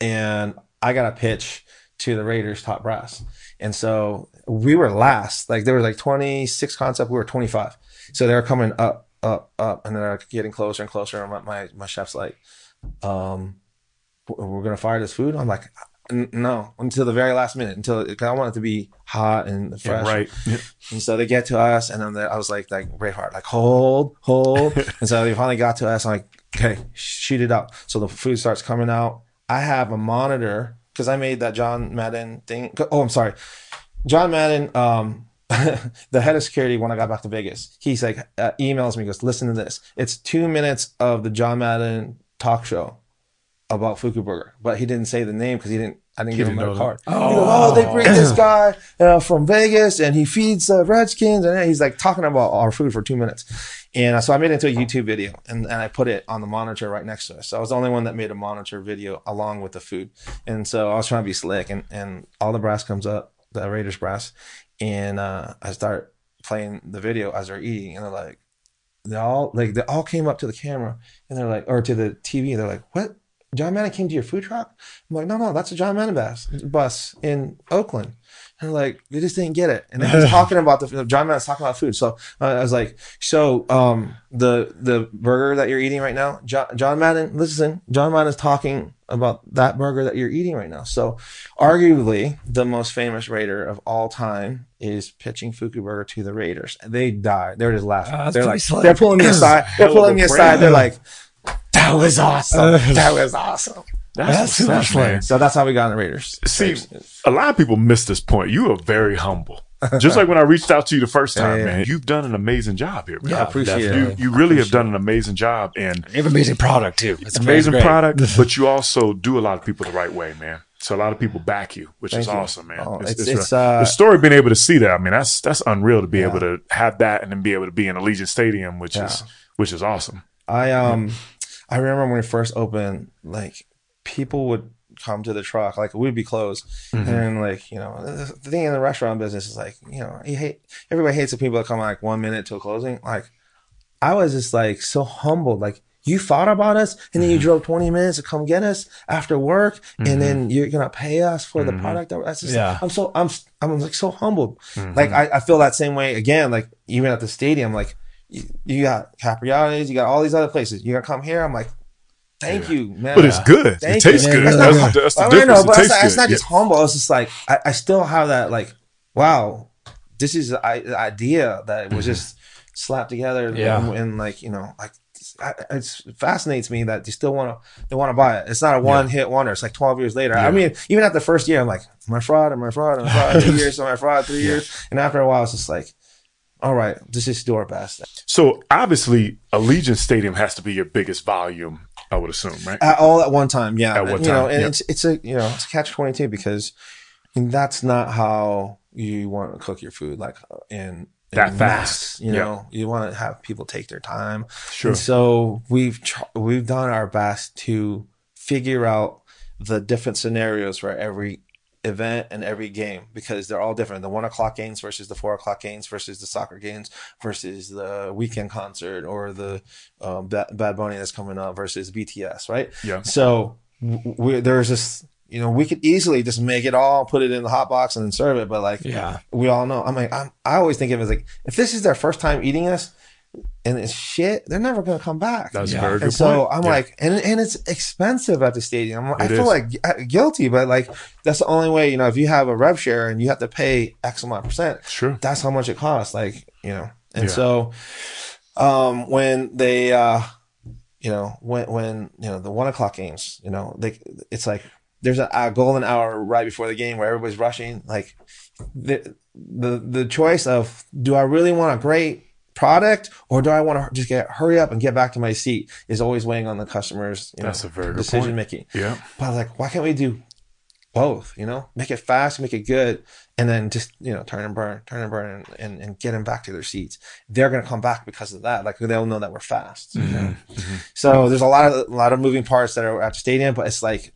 and I got a pitch to the Raiders top brass. And so we were last. Like there was like 26 concept, we were 25. So they were coming up, up, up, and they're getting closer and closer. And my, my, my chef's like, um, we're gonna fire this food. I'm like, no, until the very last minute, until cause I want it to be hot and fresh. Right. Yeah. And so they get to us, and then I was like, like Braveheart, like hold, hold. and so they finally got to us. I'm like, okay, shoot it out. So the food starts coming out. I have a monitor because I made that John Madden thing. Oh, I'm sorry, John Madden. Um, the head of security when I got back to Vegas, he's like uh, emails me, goes, listen to this. It's two minutes of the John Madden talk show about Fuku Burger, but he didn't say the name because he didn't. I didn't give didn't him my card. He goes, oh, they bring this guy uh, from Vegas and he feeds uh, Redskins, and he's like talking about our food for two minutes. And uh, so I made it into a YouTube video, and, and I put it on the monitor right next to us. So I was the only one that made a monitor video along with the food. And so I was trying to be slick, and and all the brass comes up, the Raiders brass, and uh, I start playing the video as they're eating, and they're like they all like they all came up to the camera and they're like or to the TV they're like what? John Madden came to your food truck? I'm like no no that's a John Madden bus bus in Oakland and like they just didn't get it. And then he's talking about the John Madden Madden's talking about food. So uh, I was like so um the the burger that you're eating right now John, John Madden listen John Madden is talking about that burger that you're eating right now. So arguably the most famous Raider of all time is pitching Fuku Burger to the Raiders. And they died. They're just laughing. That's they're like they're pulling me aside. They're Hell of a pulling me aside. They're like that was awesome that was awesome That's, That's what's up, super man. so that's how we got in the Raiders See, a lot of people miss this point. You are very humble. Just like when I reached out to you the first time, Yeah, yeah. man. You've done an amazing job here. Man. Yeah, I appreciate You, it. you really have done an amazing job and You have an amazing product too. It's amazing great. product, but you also do a lot of people the right way, man. So a lot of people back you, which is you. awesome, man. Oh, It's- it's- it's it's, uh, the story being able to see that. I mean, that's that's unreal to be able to have that and then be able to be in Allegiant Stadium, which is which is awesome. I um I remember when we first opened, like people would come to the truck, like we'd be closed, mm-hmm. and like you know the the thing in the restaurant business is like you know you hate everybody hates the people that come like one minute till closing. Like I was just like so humbled, like. You thought about us, and then you mm-hmm. drove twenty minutes to come get us after work, and then mm-hmm. you're gonna pay us for the product. That, that's just, Yeah. I'm so I'm I'm like so humbled. Like I, I feel that same way again. Like even at the stadium, like you, you got Capriotti's, you got all these other places. You gotta come here. I'm like, thank you, man. But it's good. It Thank tastes you. good. That's That's, not- that's the I difference. know, It but tastes it's, not- it's not just humble. It's just like I, I still have that like, wow, this is the i- the idea that was mm-hmm. just slapped together. Yeah. and, and, like you know, like it's it fascinates me that they still want to they want to buy it. It's not a one hit wonder. It's like twelve years later. I mean, even at the first year, I'm like, am I fraud? Am I fraud? Am I fraud? Two years, am I fraud? Three years, and after a while, it's just like, all right, let's just do our best. So obviously, Allegiant Stadium has to be your biggest volume. I would assume, right? At, all at one time, yeah. At one you know, time, and yeah. it's it's a you know it's a catch twenty two because that's not how you want to cook your food like in, That mass, fast. You Yeah. know, you want to have people take their time. Sure. And so we've tr- we've done our best to figure out the different scenarios for every event and every game because they're all different. The one o'clock games versus the four o'clock games versus the soccer games versus the weekend concert or the um, Bad, Bad Bunny that's coming up versus BTS, right? Yeah. So w- we, there's this, you know, we could easily just make it all, put it in the hot box and then serve it. But like, Yeah. we all know. I'm like, I'm, I always think of it as like, if this is their first time eating us and it's shit, they're never going to come back. That's Yeah. a very good and so point. I'm Yeah. like, and and it's expensive at the stadium. I It feel is. like uh, guilty, but like that's the only way. You know, if you have a rev share and you have to pay X amount of percent, Sure. that's how much it costs. Like you know, and Yeah. so um, when they, uh, you know, when when you know the one o'clock games, you know, they it's like there's a, a golden hour right before the game where everybody's rushing. Like the the the choice of do I really want a great product or do I want to just get hurry up and get back to my seat is always weighing on the customers. You know, That's a very decision making. Yeah. But I was like, why can't we do both? You know, make it fast, make it good, and then just you know turn and burn, turn and burn, and, and, and get them back to their seats. They're gonna come back because of that. Like they'll know that we're fast. You know? Mm-hmm. Mm-hmm. So there's a lot of a lot of moving parts that are at the stadium, but it's like,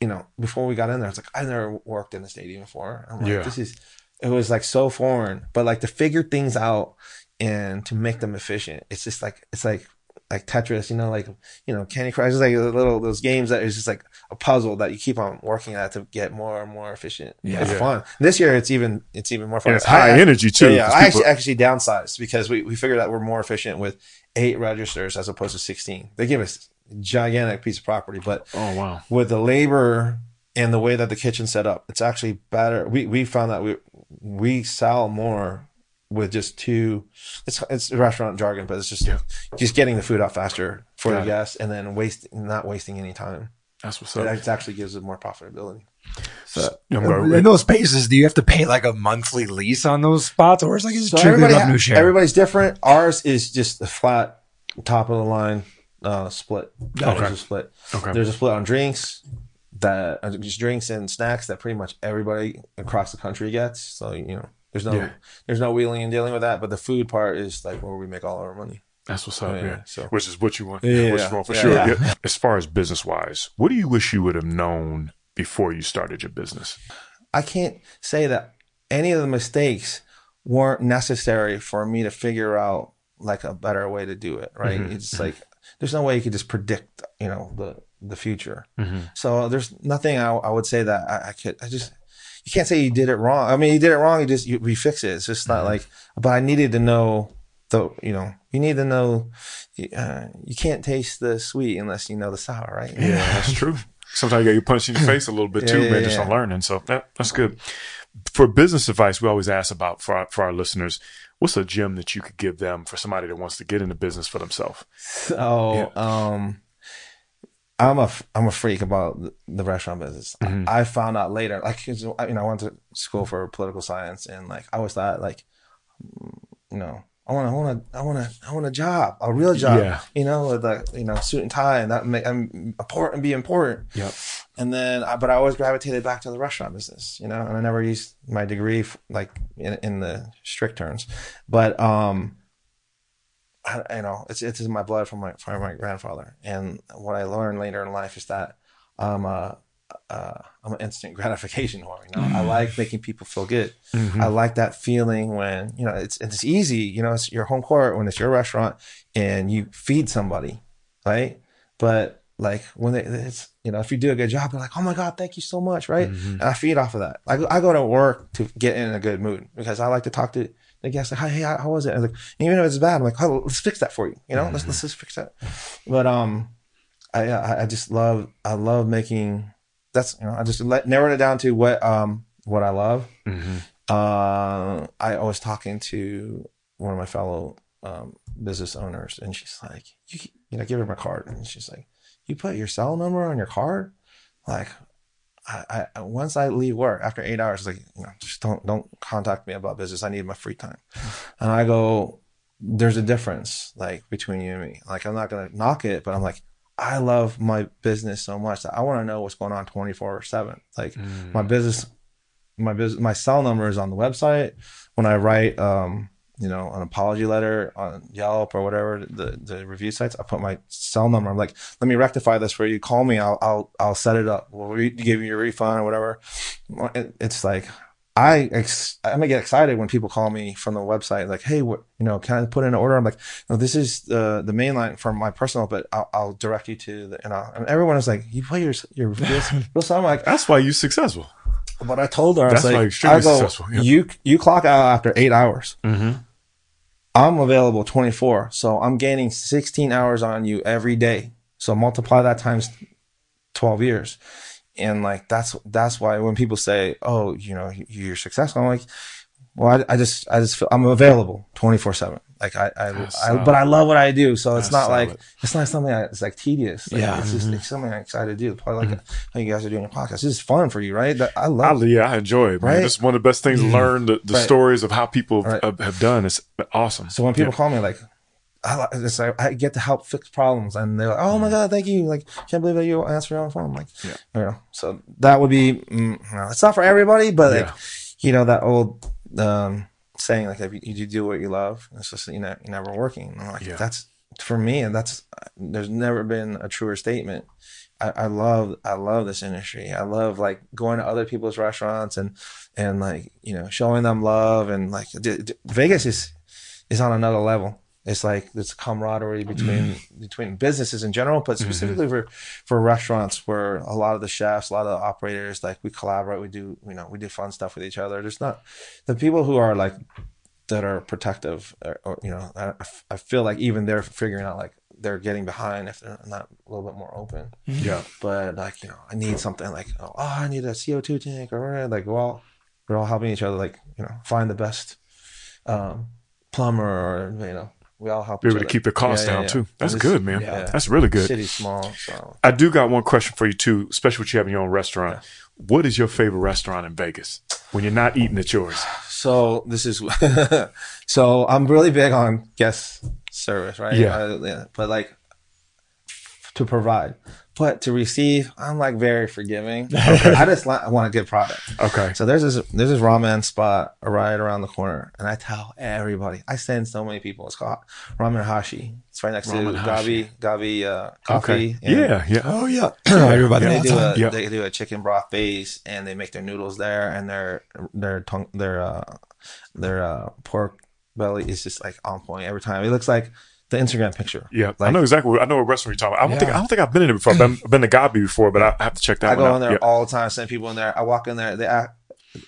you know, before we got in there, it's like I've never worked in the stadium before. I'm like, Yeah. this is it was like so foreign, but like to figure things out and to make them efficient, it's just like it's like like Tetris, you know, like you know Candy Crush, just like a little those games that is just like a puzzle that you keep on working at to get more and more efficient. Yeah. it's Yeah. fun. This year it's even it's even more fun. And it's high I- energy too. Yeah, 'cause I people- actually, actually downsized because we, we figured that we're more efficient with eight registers as opposed to 16. They give us a gigantic piece of property, but oh wow. with the labor and the way that the kitchen's set up, it's actually better. We, we found that we, we sell more with just two, it's, it's restaurant jargon, but it's just, just getting the food out faster for Got the it. guests and then waste, not wasting any time. That's what's It up. act- actually gives it more profitability. I'm In those spaces, do you have to pay like a monthly lease on those spots, or is like is it So strictly everybody, revenue share? everybody's different. Ours is just a flat top of the line uh, split. Okay. There's a split. Okay. There's a split on drinks that uh, just drinks and snacks that pretty much everybody across the country gets. So you know, there's no Yeah. there's no wheeling and dealing with that. But the food part is like where we make all our money. That's what's up, Yeah, yeah. so- Which is what you want. Yeah, which yeah, is wrong for yeah, sure. yeah. As far as business wise, what do you wish you would have known before you started your business? I can't say that any of the mistakes weren't necessary for me to figure out like a better way to do it. Right? Mm-hmm. It's like there's no way you could just predict, you know, the the future. Mm-hmm. So there's nothing I, I would say that I, I could. I just you can't say you did it wrong. I mean, you did it wrong. You just you, we fix it. It's just not like. But I needed to know the you know you need to know uh, you can't taste the sweet unless you know the sour, right? Yeah, that's true. Sometimes you get you punched in your face a little bit too, Yeah, man, just on learning. So that, that's good. For business advice, we always ask about for our, for our listeners, what's a gem that you could give them for somebody that wants to get into business for themselves? So, um, I'm a I'm a freak about the, restaurant business. I found out later, like 'cause, you know, I went to school for political science, and like I always thought, like, you know, I want, I want, to, I want, to, I want a job, a real job, Yeah. you know, with like you know, suit and tie, and that make I'm important, be important. Yep. And then, I, but I always gravitated back to the restaurant business, you know, and I never used my degree f- like in, in the strict terms, but um, I, you know, it's it's in my blood from my from my grandfather. And what I learned later in life is that I'm a uh, I'm an instant gratification whore. You know, I like making people feel good. I like that feeling when you know it's it's easy. You know, it's your home court when it's your restaurant and you feed somebody, right? But like when they, it's you know if you do a good job, they're like, oh my god, thank you so much, right? And I feed off of that. I go, I go to work to get in a good mood because I like to talk to the guests like, hey, how, how was it? And like, even if it's bad, I'm like, oh, let's fix that for you. You know, let's let's just fix that. But um, I I I just love I love making. That's you know I just let, narrowed it down to what um what I love. Mm-hmm. Uh, I was talking to one of my fellow um, business owners, and she's like, you, you know, give her my card, and she's like, you put your cell number on your card, like. I, I once I leave work after eight hours, like you know, just don't don't contact me about business. I need my free time, and I go, there's a difference like between you and me. Like I'm not gonna knock it, but I'm like, I love my business so much that I want to know what's going on 24 seven. Like my business, my business, my cell number is on the website. When I write, um, you know, an apology letter on Yelp or whatever the the review sites, I put my cell number. I'm like, let me rectify this for you. Call me. I'll I'll I'll set it up. We'll re- give you your refund or whatever. It- It's like. I ex- I'm gonna get excited when people call me from the website, like, "Hey, what, you know, can I put in an order?" I'm like, "No, this is the the main line from my personal, but I'll, I'll direct you to the." You know, and everyone is like, "You play your your real, real so I'm like, That's why you're successful. but I told her, I That's was why like, extremely I go, successful, yeah. you you clock out after eight hours. Mm-hmm. I'm available 24, so I'm gaining 16 hours on you every day. So multiply that times 12 years, and like that's that's why when people say, "Oh, you know, you're successful," I'm like, "Well, I, I just I just feel I'm available 24 seven. Like I I, That's I but I love what I do, so it's not like solid. it's not something that's like tedious. Like, Yeah. it's just it's something I'm excited to do. Probably like how you guys are doing your podcast. This is fun for you, right? That I love. I, yeah, I enjoy it, man. Right? That's one of the best things to learn the, the Right. stories of how people Right. have, have done. It's awesome. So when people Yeah. call me like, I, it's like, I get to help fix problems, and they're like, "Oh my god, thank you!" Like, can't believe that you answered your own phone. Like, Yeah. you know. So that would be, mm, know, it's not for everybody, but like, you know, that old um, saying, like, if you, you do what you love, it's just you know, you're never working. And I'm like, Yeah. that's for me, and that's there's never been a truer statement. I, I love I love this industry. I love like going to other people's restaurants and and like you know showing them love and like d- d- Vegas is is on another level. It's like this camaraderie mm-hmm. between between businesses in general, but mm-hmm. specifically for for restaurants where a lot of the chefs, a lot of the operators, like we collaborate, we do you know we do fun stuff with each other. There's not the people who are like that are protective, or, or you know, I, I feel like even they're figuring out like they're getting behind if they're not a little bit more open. Mm-hmm. Yeah. But like you know, I need something like oh, oh I need a CO two tank or like well, we're all helping each other like you know find the best um, plumber or you know we all help Be each able to keep the costs Yeah, yeah, down yeah. too. That's good, man. yeah. That's really good. City's small, so I do got one question for you too, especially with you having your own restaurant. What is your favorite restaurant in Vegas when you're not eating at yours? So this is so I'm really big on guest service, right? Yeah. Uh, yeah. But like to provide, but to receive, I'm like very forgiving. I just li- I want a good product. Okay. So there's this there's this ramen spot right around the corner, and I tell everybody. I send so many people. It's called Ramen Hashi. It's right next Ramen to Hashi. Gabi Gabi uh, Coffee. Okay. and- Yeah. Yeah. Oh yeah, I hear about that. they do a Yeah. they do a chicken broth base and they make their noodles there and their their tongue their uh their uh pork belly is just like on point every time. It looks like the Instagram picture. Yeah, I know exactly. What, I know what restaurant you're talking about. I don't think I don't think I've been in it before. I've been, I've been to Gabi before, but I have to check that I go in there Yeah. all the time, send people in there. I walk in there, they act,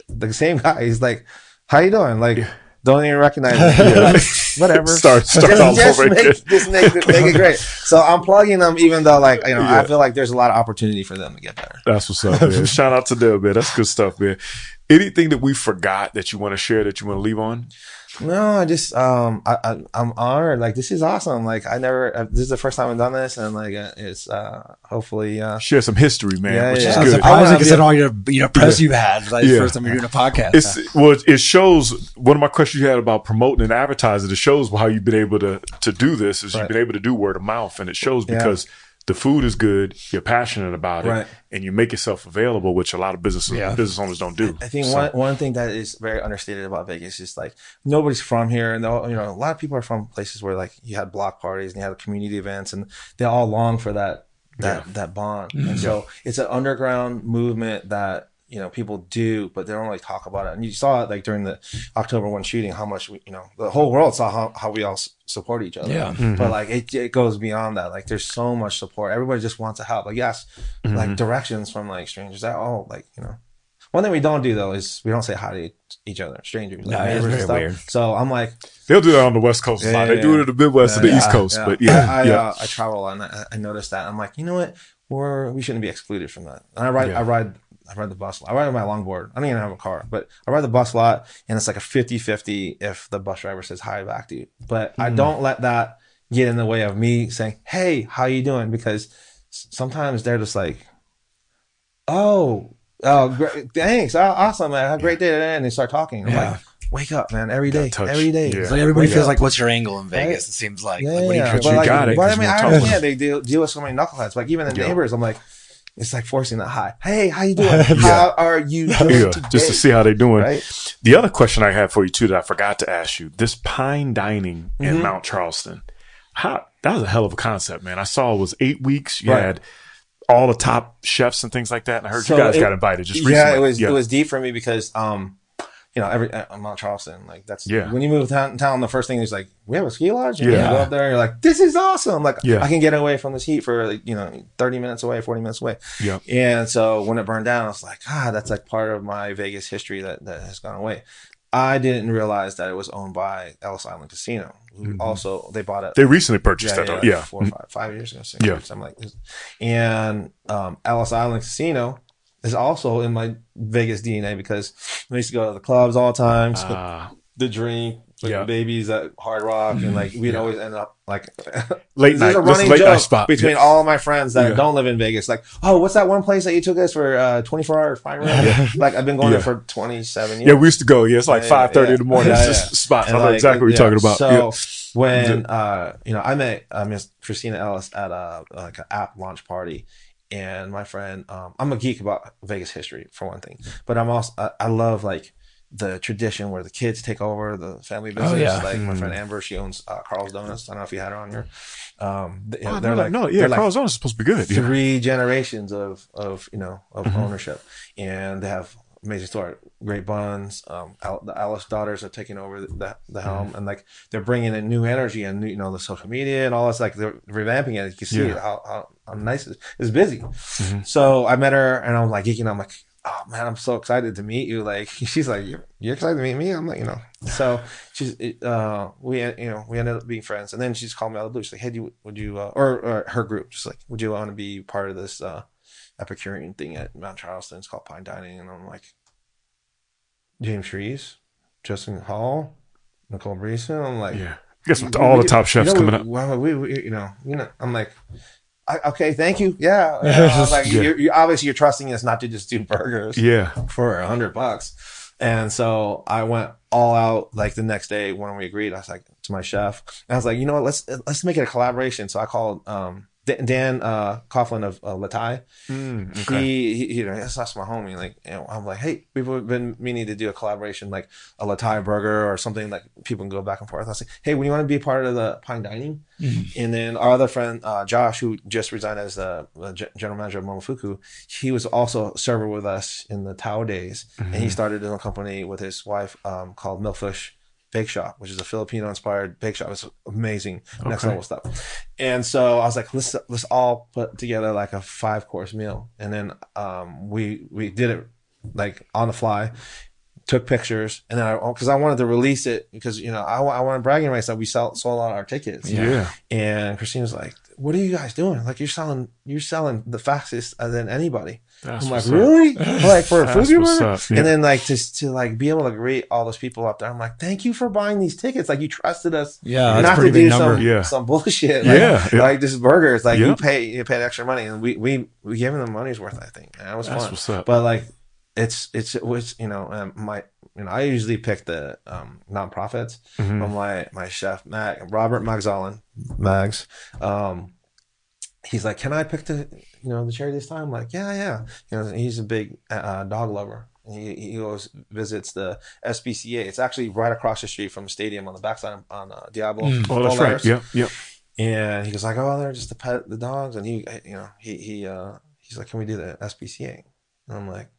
the same guy. He's like, "How you doing?" Like, don't even recognize me. Like, Whatever. Start- start just, all just over make, again. just make, it, make it great. So I'm plugging them, even though like you know Yeah. I feel like there's a lot of opportunity for them to get better. That's what's up, man. Shout out to them, man. That's good stuff, man. Anything that we forgot that you want to share that you want to leave on? No, I just um I, I I'm honored. Like this is awesome. Like I never uh, this is the first time I've done this, and like uh, it's uh hopefully uh Share some history, man, Yeah, which yeah. is I'm good. I surprised wanna because all your you know press you've had. Like Yeah. the first time you're doing a podcast. It's well, it shows. One of my questions you had about promoting and advertising. It shows how you've been able to to do this. Is you've been able to do word of mouth, and it shows Yeah. The food is good. You're passionate about it, Right. and you make yourself available, which a lot of business Yeah. business owners don't do. I think So, one one thing that is very understated about Vegas is like nobody's from here, and you know a lot of people are from places where like you had block parties and you had community events, and they all long for that that that bond. And mm-hmm. so it's an underground movement that you know people do, but they don't really talk about it. And you saw it like during the October one shooting, how much we, you know the whole world saw how, how we all s- support each other. Yeah. But like it, it goes beyond that. Like there's so much support. Everybody just wants to help. Like yes, like directions from like strangers. That all like you know. One thing we don't do though is we don't say hi to each other, strangers, like No, it's very stuff. weird. So I'm like, they'll do that on the West Coast a Yeah, lot. yeah, they do it in the Midwest and the East Coast, but yeah, I, I, yeah. uh, I travel and I, I noticed that. I'm like, you know what? We're we shouldn't be excluded from that. And I ride, Yeah. I ride, I ride the bus. Lot. I ride my longboard. I don't even have a car, but I ride the bus a lot, and it's like a 50-50 if the bus driver says hi back to you. But Hmm. I don't let that get in the way of me saying, "Hey, how you doing?" Because sometimes they're just like, "Oh, oh, great, thanks, oh, awesome, man, have a great day," and they start talking. I'm Yeah. like, "Wake up, man! Every day, touch. every day." Yeah. It's like everybody Wake feels up. like, what's your angle in Vegas? Right. It seems like. Yeah, like, what do you yeah. But But you like, got it, But 'cause I mean, you're I tough. understand they deal, deal with so many knuckleheads. Like even the Yeah. neighbors, I'm like, it's like forcing a hi. Hey, how you doing? How are you yeah, just to see how they're doing. Right? The other question I had for you too that I forgot to ask you: this Pine Dining Mm-hmm. in Mount Charleston, how that was a hell of a concept, man. I saw it was eight weeks. You Right. had all the top chefs and things like that, and I heard So you guys it- got invited just recently. Yeah, it was it was deep for me because um, you know, every uh, Mount Charleston, like that's Yeah. When you move down town, the first thing is like, we have a ski lodge. And Yeah. you go up there, and you're like, this is awesome. Like, Yeah. I can get away from this heat for like, you know, thirty minutes away, forty minutes away. Yeah. And so when it burned down, I was like, ah, that's like part of my Vegas history that, that has gone away. I didn't realize that it was owned by Ellis Island Casino. who Also, they bought it. They recently purchased that, though. Yeah. four or five, five years ago, Yeah. years, something like this. And um, Ellis Island Casino is also in my Vegas DNA because I used to go to the clubs all the time, Ah, the drink, with Yeah. the babies at Hard Rock, and like we'd always end up like late night. a running late night joke spot. between Yeah. all my friends that Yeah. don't live in Vegas. Like, oh, what's that one place that you took us for uh, 24 hours fine room? Like, I've been going Yeah. there for 27 years. Yeah, we used to go. Yeah, it's like five thirty yeah. in the morning. Yeah, it's just yeah. spots. I know like, exactly what you're talking about. So yeah. when uh, you know, I met uh, Miss Christina Ellis at a like an app launch party, and my friend, um, I'm a geek about Vegas history for one thing, but I'm also I, I love like the tradition where the kids take over the family business. yeah. Like my Mm. friend Amber, she owns uh, Carl's Donuts. I don't know if you had her on here. Um, th- Oh, they're no, like no, yeah, they're like Carl's Jones is supposed to be good. Yeah. three generations of of you know of Mm-hmm. ownership, and they have amazing story. Great buns. Um, Al- the Ellis daughters are taking over the, the helm, and like they're bringing in new energy and you know the social media and all this. Like they're revamping it. You can see Yeah. how, how, how nice is. It's busy. So I met her, and I'm like geeking. I'm like, oh man, I'm so excited to meet you. Like she's like, you're, you're excited to meet me. I'm like, you know. So she's uh we you know we ended up being friends, and then she's called me out of the blue. She's like, hey, do you, would you uh, or, or her group just like, would you want to be part of this uh Epicurean thing at Mount Charleston? It's called Pine Dining, and I'm like, James Trees, Justin Hall, Nicole Brisson. I'm like, Yeah. I guess all the top chefs you know, coming we, up. Well, we, we, you know, you know, I'm like, I, okay, thank you. Yeah, I was like, Yeah. you're, you obviously you're trusting us not to just do burgers Yeah. for a hundred bucks. And so I went all out like the next day when we agreed. I was like to my chef, and I was like, you know what, let's let's make it a collaboration. So I called um, Dan, Dan uh, Coughlin of uh, Le Thai. Mm, He, he, you know, that's, that's my homie. Like, you know, I'm like, hey, we've been meaning to do a collaboration, like a Le Thai burger or something like people can go back and forth. I was like, hey, when you want to be a part of the Pine Dining, and then our other friend uh, Josh, who just resigned as the uh, ge- general manager of Momofuku, he was also a server with us in the Tao days, and he started his own company with his wife um, called Milkfish Bake Shop, which is a Filipino-inspired bake shop. It's amazing, next Okay. level stuff. And so I was like, let's let's all put together like a five-course meal, and then um, we we did it like on the fly took pictures and then I because I wanted to release it because you know I, I wanted bragging rights that we sell, sold out our tickets Yeah. and Christine was like what are you guys doing like you're selling you're selling the fastest than anybody That's I'm like what's up. really like for a That's food burger? yeah. and then like just to like be able to greet all those people up there I'm like thank you for buying these tickets like you trusted us Yeah, that's a not to do some Yeah. some bullshit like, Yeah, yeah. like this burger it's like Yeah. you pay you paid extra money and we we we gave them the money's worth I think and it was That's fun what's up. but like it's it's it was you know um, my you know I usually pick the um nonprofits Mhm. but my my chef Mag Robert Magzalin Mags um he's like can I pick the you know the charity this time I'm like yeah yeah you know he's a big uh, dog lover he, he goes visits the SPCA. It's actually right across the street from the stadium on the backside on uh, Diablo. Oh, that's right. Letters. Yep. Yep. And he goes like, "Oh, they're just to pet the dogs." And he, you know, he he uh he's like, "Can we do the SPCA?" And I'm like,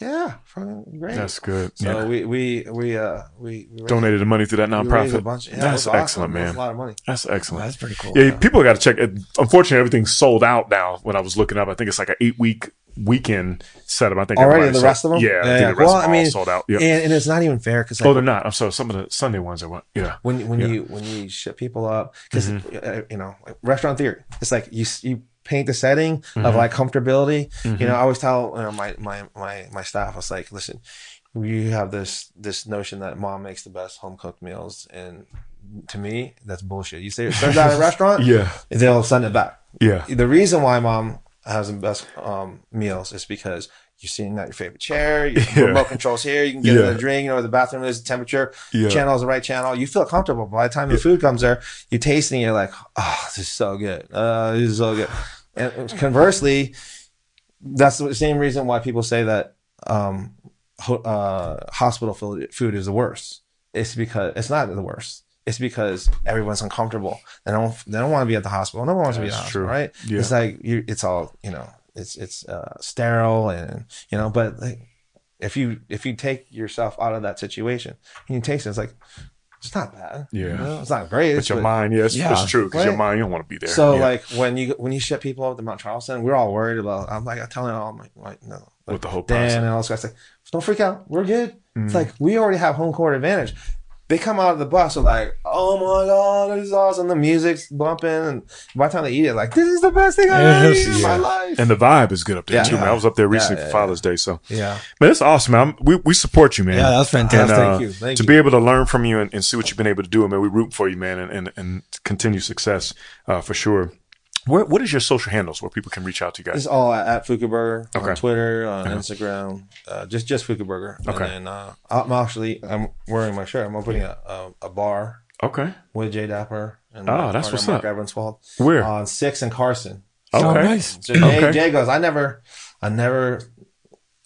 "Yeah, fucking great." That's good. so yeah. we we we uh we, we Donated the money to that we raised a nonprofit. bunch. Yeah, That's awesome. excellent, man. a lot of money. That's excellent. That's pretty cool. Yeah, people got to check. it. Unfortunately, everything's sold out now. When I was looking up, I think it's like an eight week weekend setup. I think Already, the sold- rest of them? Yeah, I Yeah, think yeah. the rest Well, of them I mean, sold out. Yeah. And, and it's not even fair because oh, they're not. I'm sorry. Some of the Sunday ones are what? Yeah. when when Yeah. you when you ship people up because Mm-hmm. you know like restaurant theory it's like you you paint the setting Mm-hmm. of like comfortability you know i always tell you know, my my my my staff i was like listen you have this this notion that mom makes the best home cooked meals and to me that's bullshit you say it serves at a restaurant Yeah. they'll send it back Yeah. the reason why mom has the best um, meals is because you're sitting at your favorite chair, your Yeah. remote controls here, you can get Yeah. a drink, you know, the bathroom is the temperature, Yeah. channel is the right channel. You feel comfortable. By the time the food comes there, you taste it and you're like, oh, this is so good. Uh, this is so good. And conversely, that's the same reason why people say that um, ho- uh, hospital food is the worst. It's because it's not the worst. It's because everyone's uncomfortable. They don't. They don't want to be at the hospital. No one wants to be at the hospital, true. right? Yeah. It's like you. It's all you know. It's it's uh, sterile and you know. But like, if you if you take yourself out of that situation and you taste it, it's like it's not bad. Yeah. You know, it's not great. But It's your but- mind, yes, Yeah. it's true. Because your mind, you don't want to be there. so Yeah. like when you when you ship people up to Mount Charleston, we're all worried about. I'm like I'm telling all my, like no, like With the whole Dan process. and all those guys like, don't freak out, we're good. Mm. It's like we already have home court advantage. They come out of the bus, they're like, "Oh my god, this is awesome!" The music's bumping, and by the time they eat it, like, "This is the best thing I've ever Yes. eaten in my life." and the vibe is good up there Yeah. too, man. I was up there recently Yeah, for yeah, Father's Day, so yeah, man, it's awesome, man. I'm- we we support you, man. Yeah, that's And, fantastic. uh, Thank you. Thank to you. be able to learn from you and, and see what you've been able to do, man, we root for you, man, and and, and continue success uh, for sure. Where, what is your social handles where people can reach out to you guys? It's all at, at Fukuburger Okay. on Twitter, on Instagram, uh, just just Fukuburger. Okay. And then uh, I'm actually I'm wearing my shirt. I'm opening a, a, a bar Okay, with Jay Dapper and Oh, that's partner, what's Mark up. Evanswald where? on Six and Carson. Oh, okay, nice. So Jay, Okay. Jay goes, I never, I never,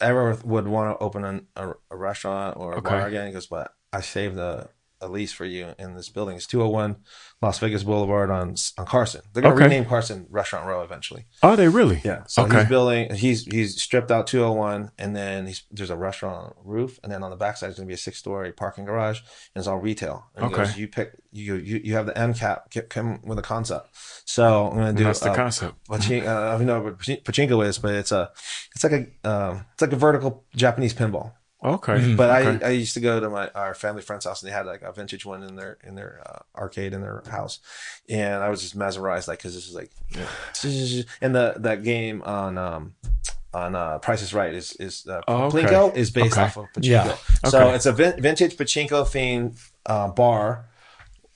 ever would want to open an, a, a restaurant or a Okay. bar again. He goes, but I saved the a lease for you in this building. It's 201 Las Vegas Boulevard on on Carson. They're gonna Okay. rename Carson Restaurant Row eventually. Are they really? Yeah. So Okay. he's building. He's he's stripped out 201, and then he's there's a restaurant on the roof, and then on the backside is gonna be a six story parking garage, and it's all retail. And Okay. goes, you pick you you you have the end cap come with a concept. So I'm gonna do. That's the uh, concept. Pachin- uh, I don't know what pachi- pachinko is, but it's a it's like a um, it's like a vertical Japanese pinball. Okay. But okay. I, I used to go to my our family friend's house and they had like a vintage one in their in their uh, arcade in their house, and I was just mesmerized like because this is like, you and the that game on um on uh, Price is Right is is uh, Oh, okay. Plinko is based Okay. off of pachinko. Yeah. So it's a vin- vintage pachinko themed uh, bar.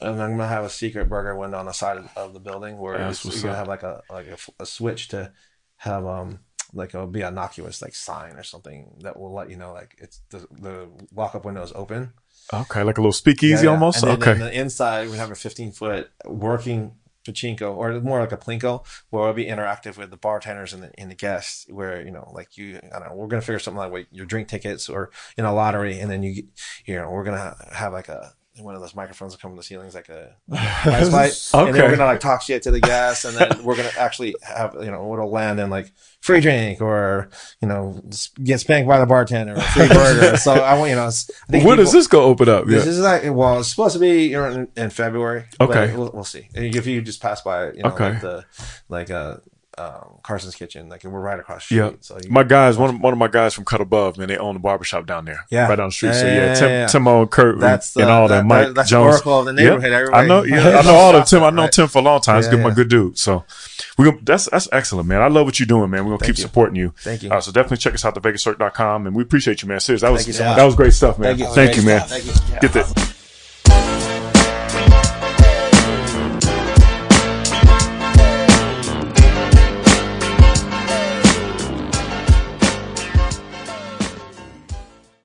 And I'm gonna have a secret burger window on the side of, of the building where yeah, you're gonna have like a like a, f- a switch to have um like it'll be innocuous like sign or something that will let you know like it's the the walk up window is open. okay. Like a little speakeasy Yeah, yeah. almost. And then okay. the inside we have a 15 foot working pachinko or more like a plinko where it'll be interactive with the bartenders and the, and the guests where you know like you I don't know we're gonna figure something like what your drink tickets or in a lottery and then you you know we're gonna have like a one of those microphones that come in the ceilings like a prize fight and then Okay. we're gonna like talk shit to the guests and then we're gonna actually have you know it'll land in like free drink or you know get spanked by the bartender or free burger so I want you know it's, I think When does people- this go open up? this Yeah. is like well, it's supposed to be you know, in, in February. but Okay. we'll, we'll see. If you just pass by, you know, Okay. like the like uh, um, Carson's Kitchen, like we're right across the Yeah. street. So My guys, one of, one of my guys from Cut Above, man, they own the barbershop down there. Yeah. Right down the street. so Yeah, yeah, yeah, Tim, yeah, yeah. Timo and Kurt That's and all that. that- Mike that- that's Jones. oracle of the neighborhood. Yeah. I know, yeah, I know all of Tim. I know? Tim for a long time. He's Yeah, good, my yeah. good dude. So we gonna, that's that's excellent, man. I love what you're doing, man. We're gonna keep you. supporting you. Thank you. Uh, so definitely check us out, at thevegascirc.com and we appreciate you, man. Seriously, that was so that was great stuff, man. Thank you. Thank you, man. Thank you. Get that.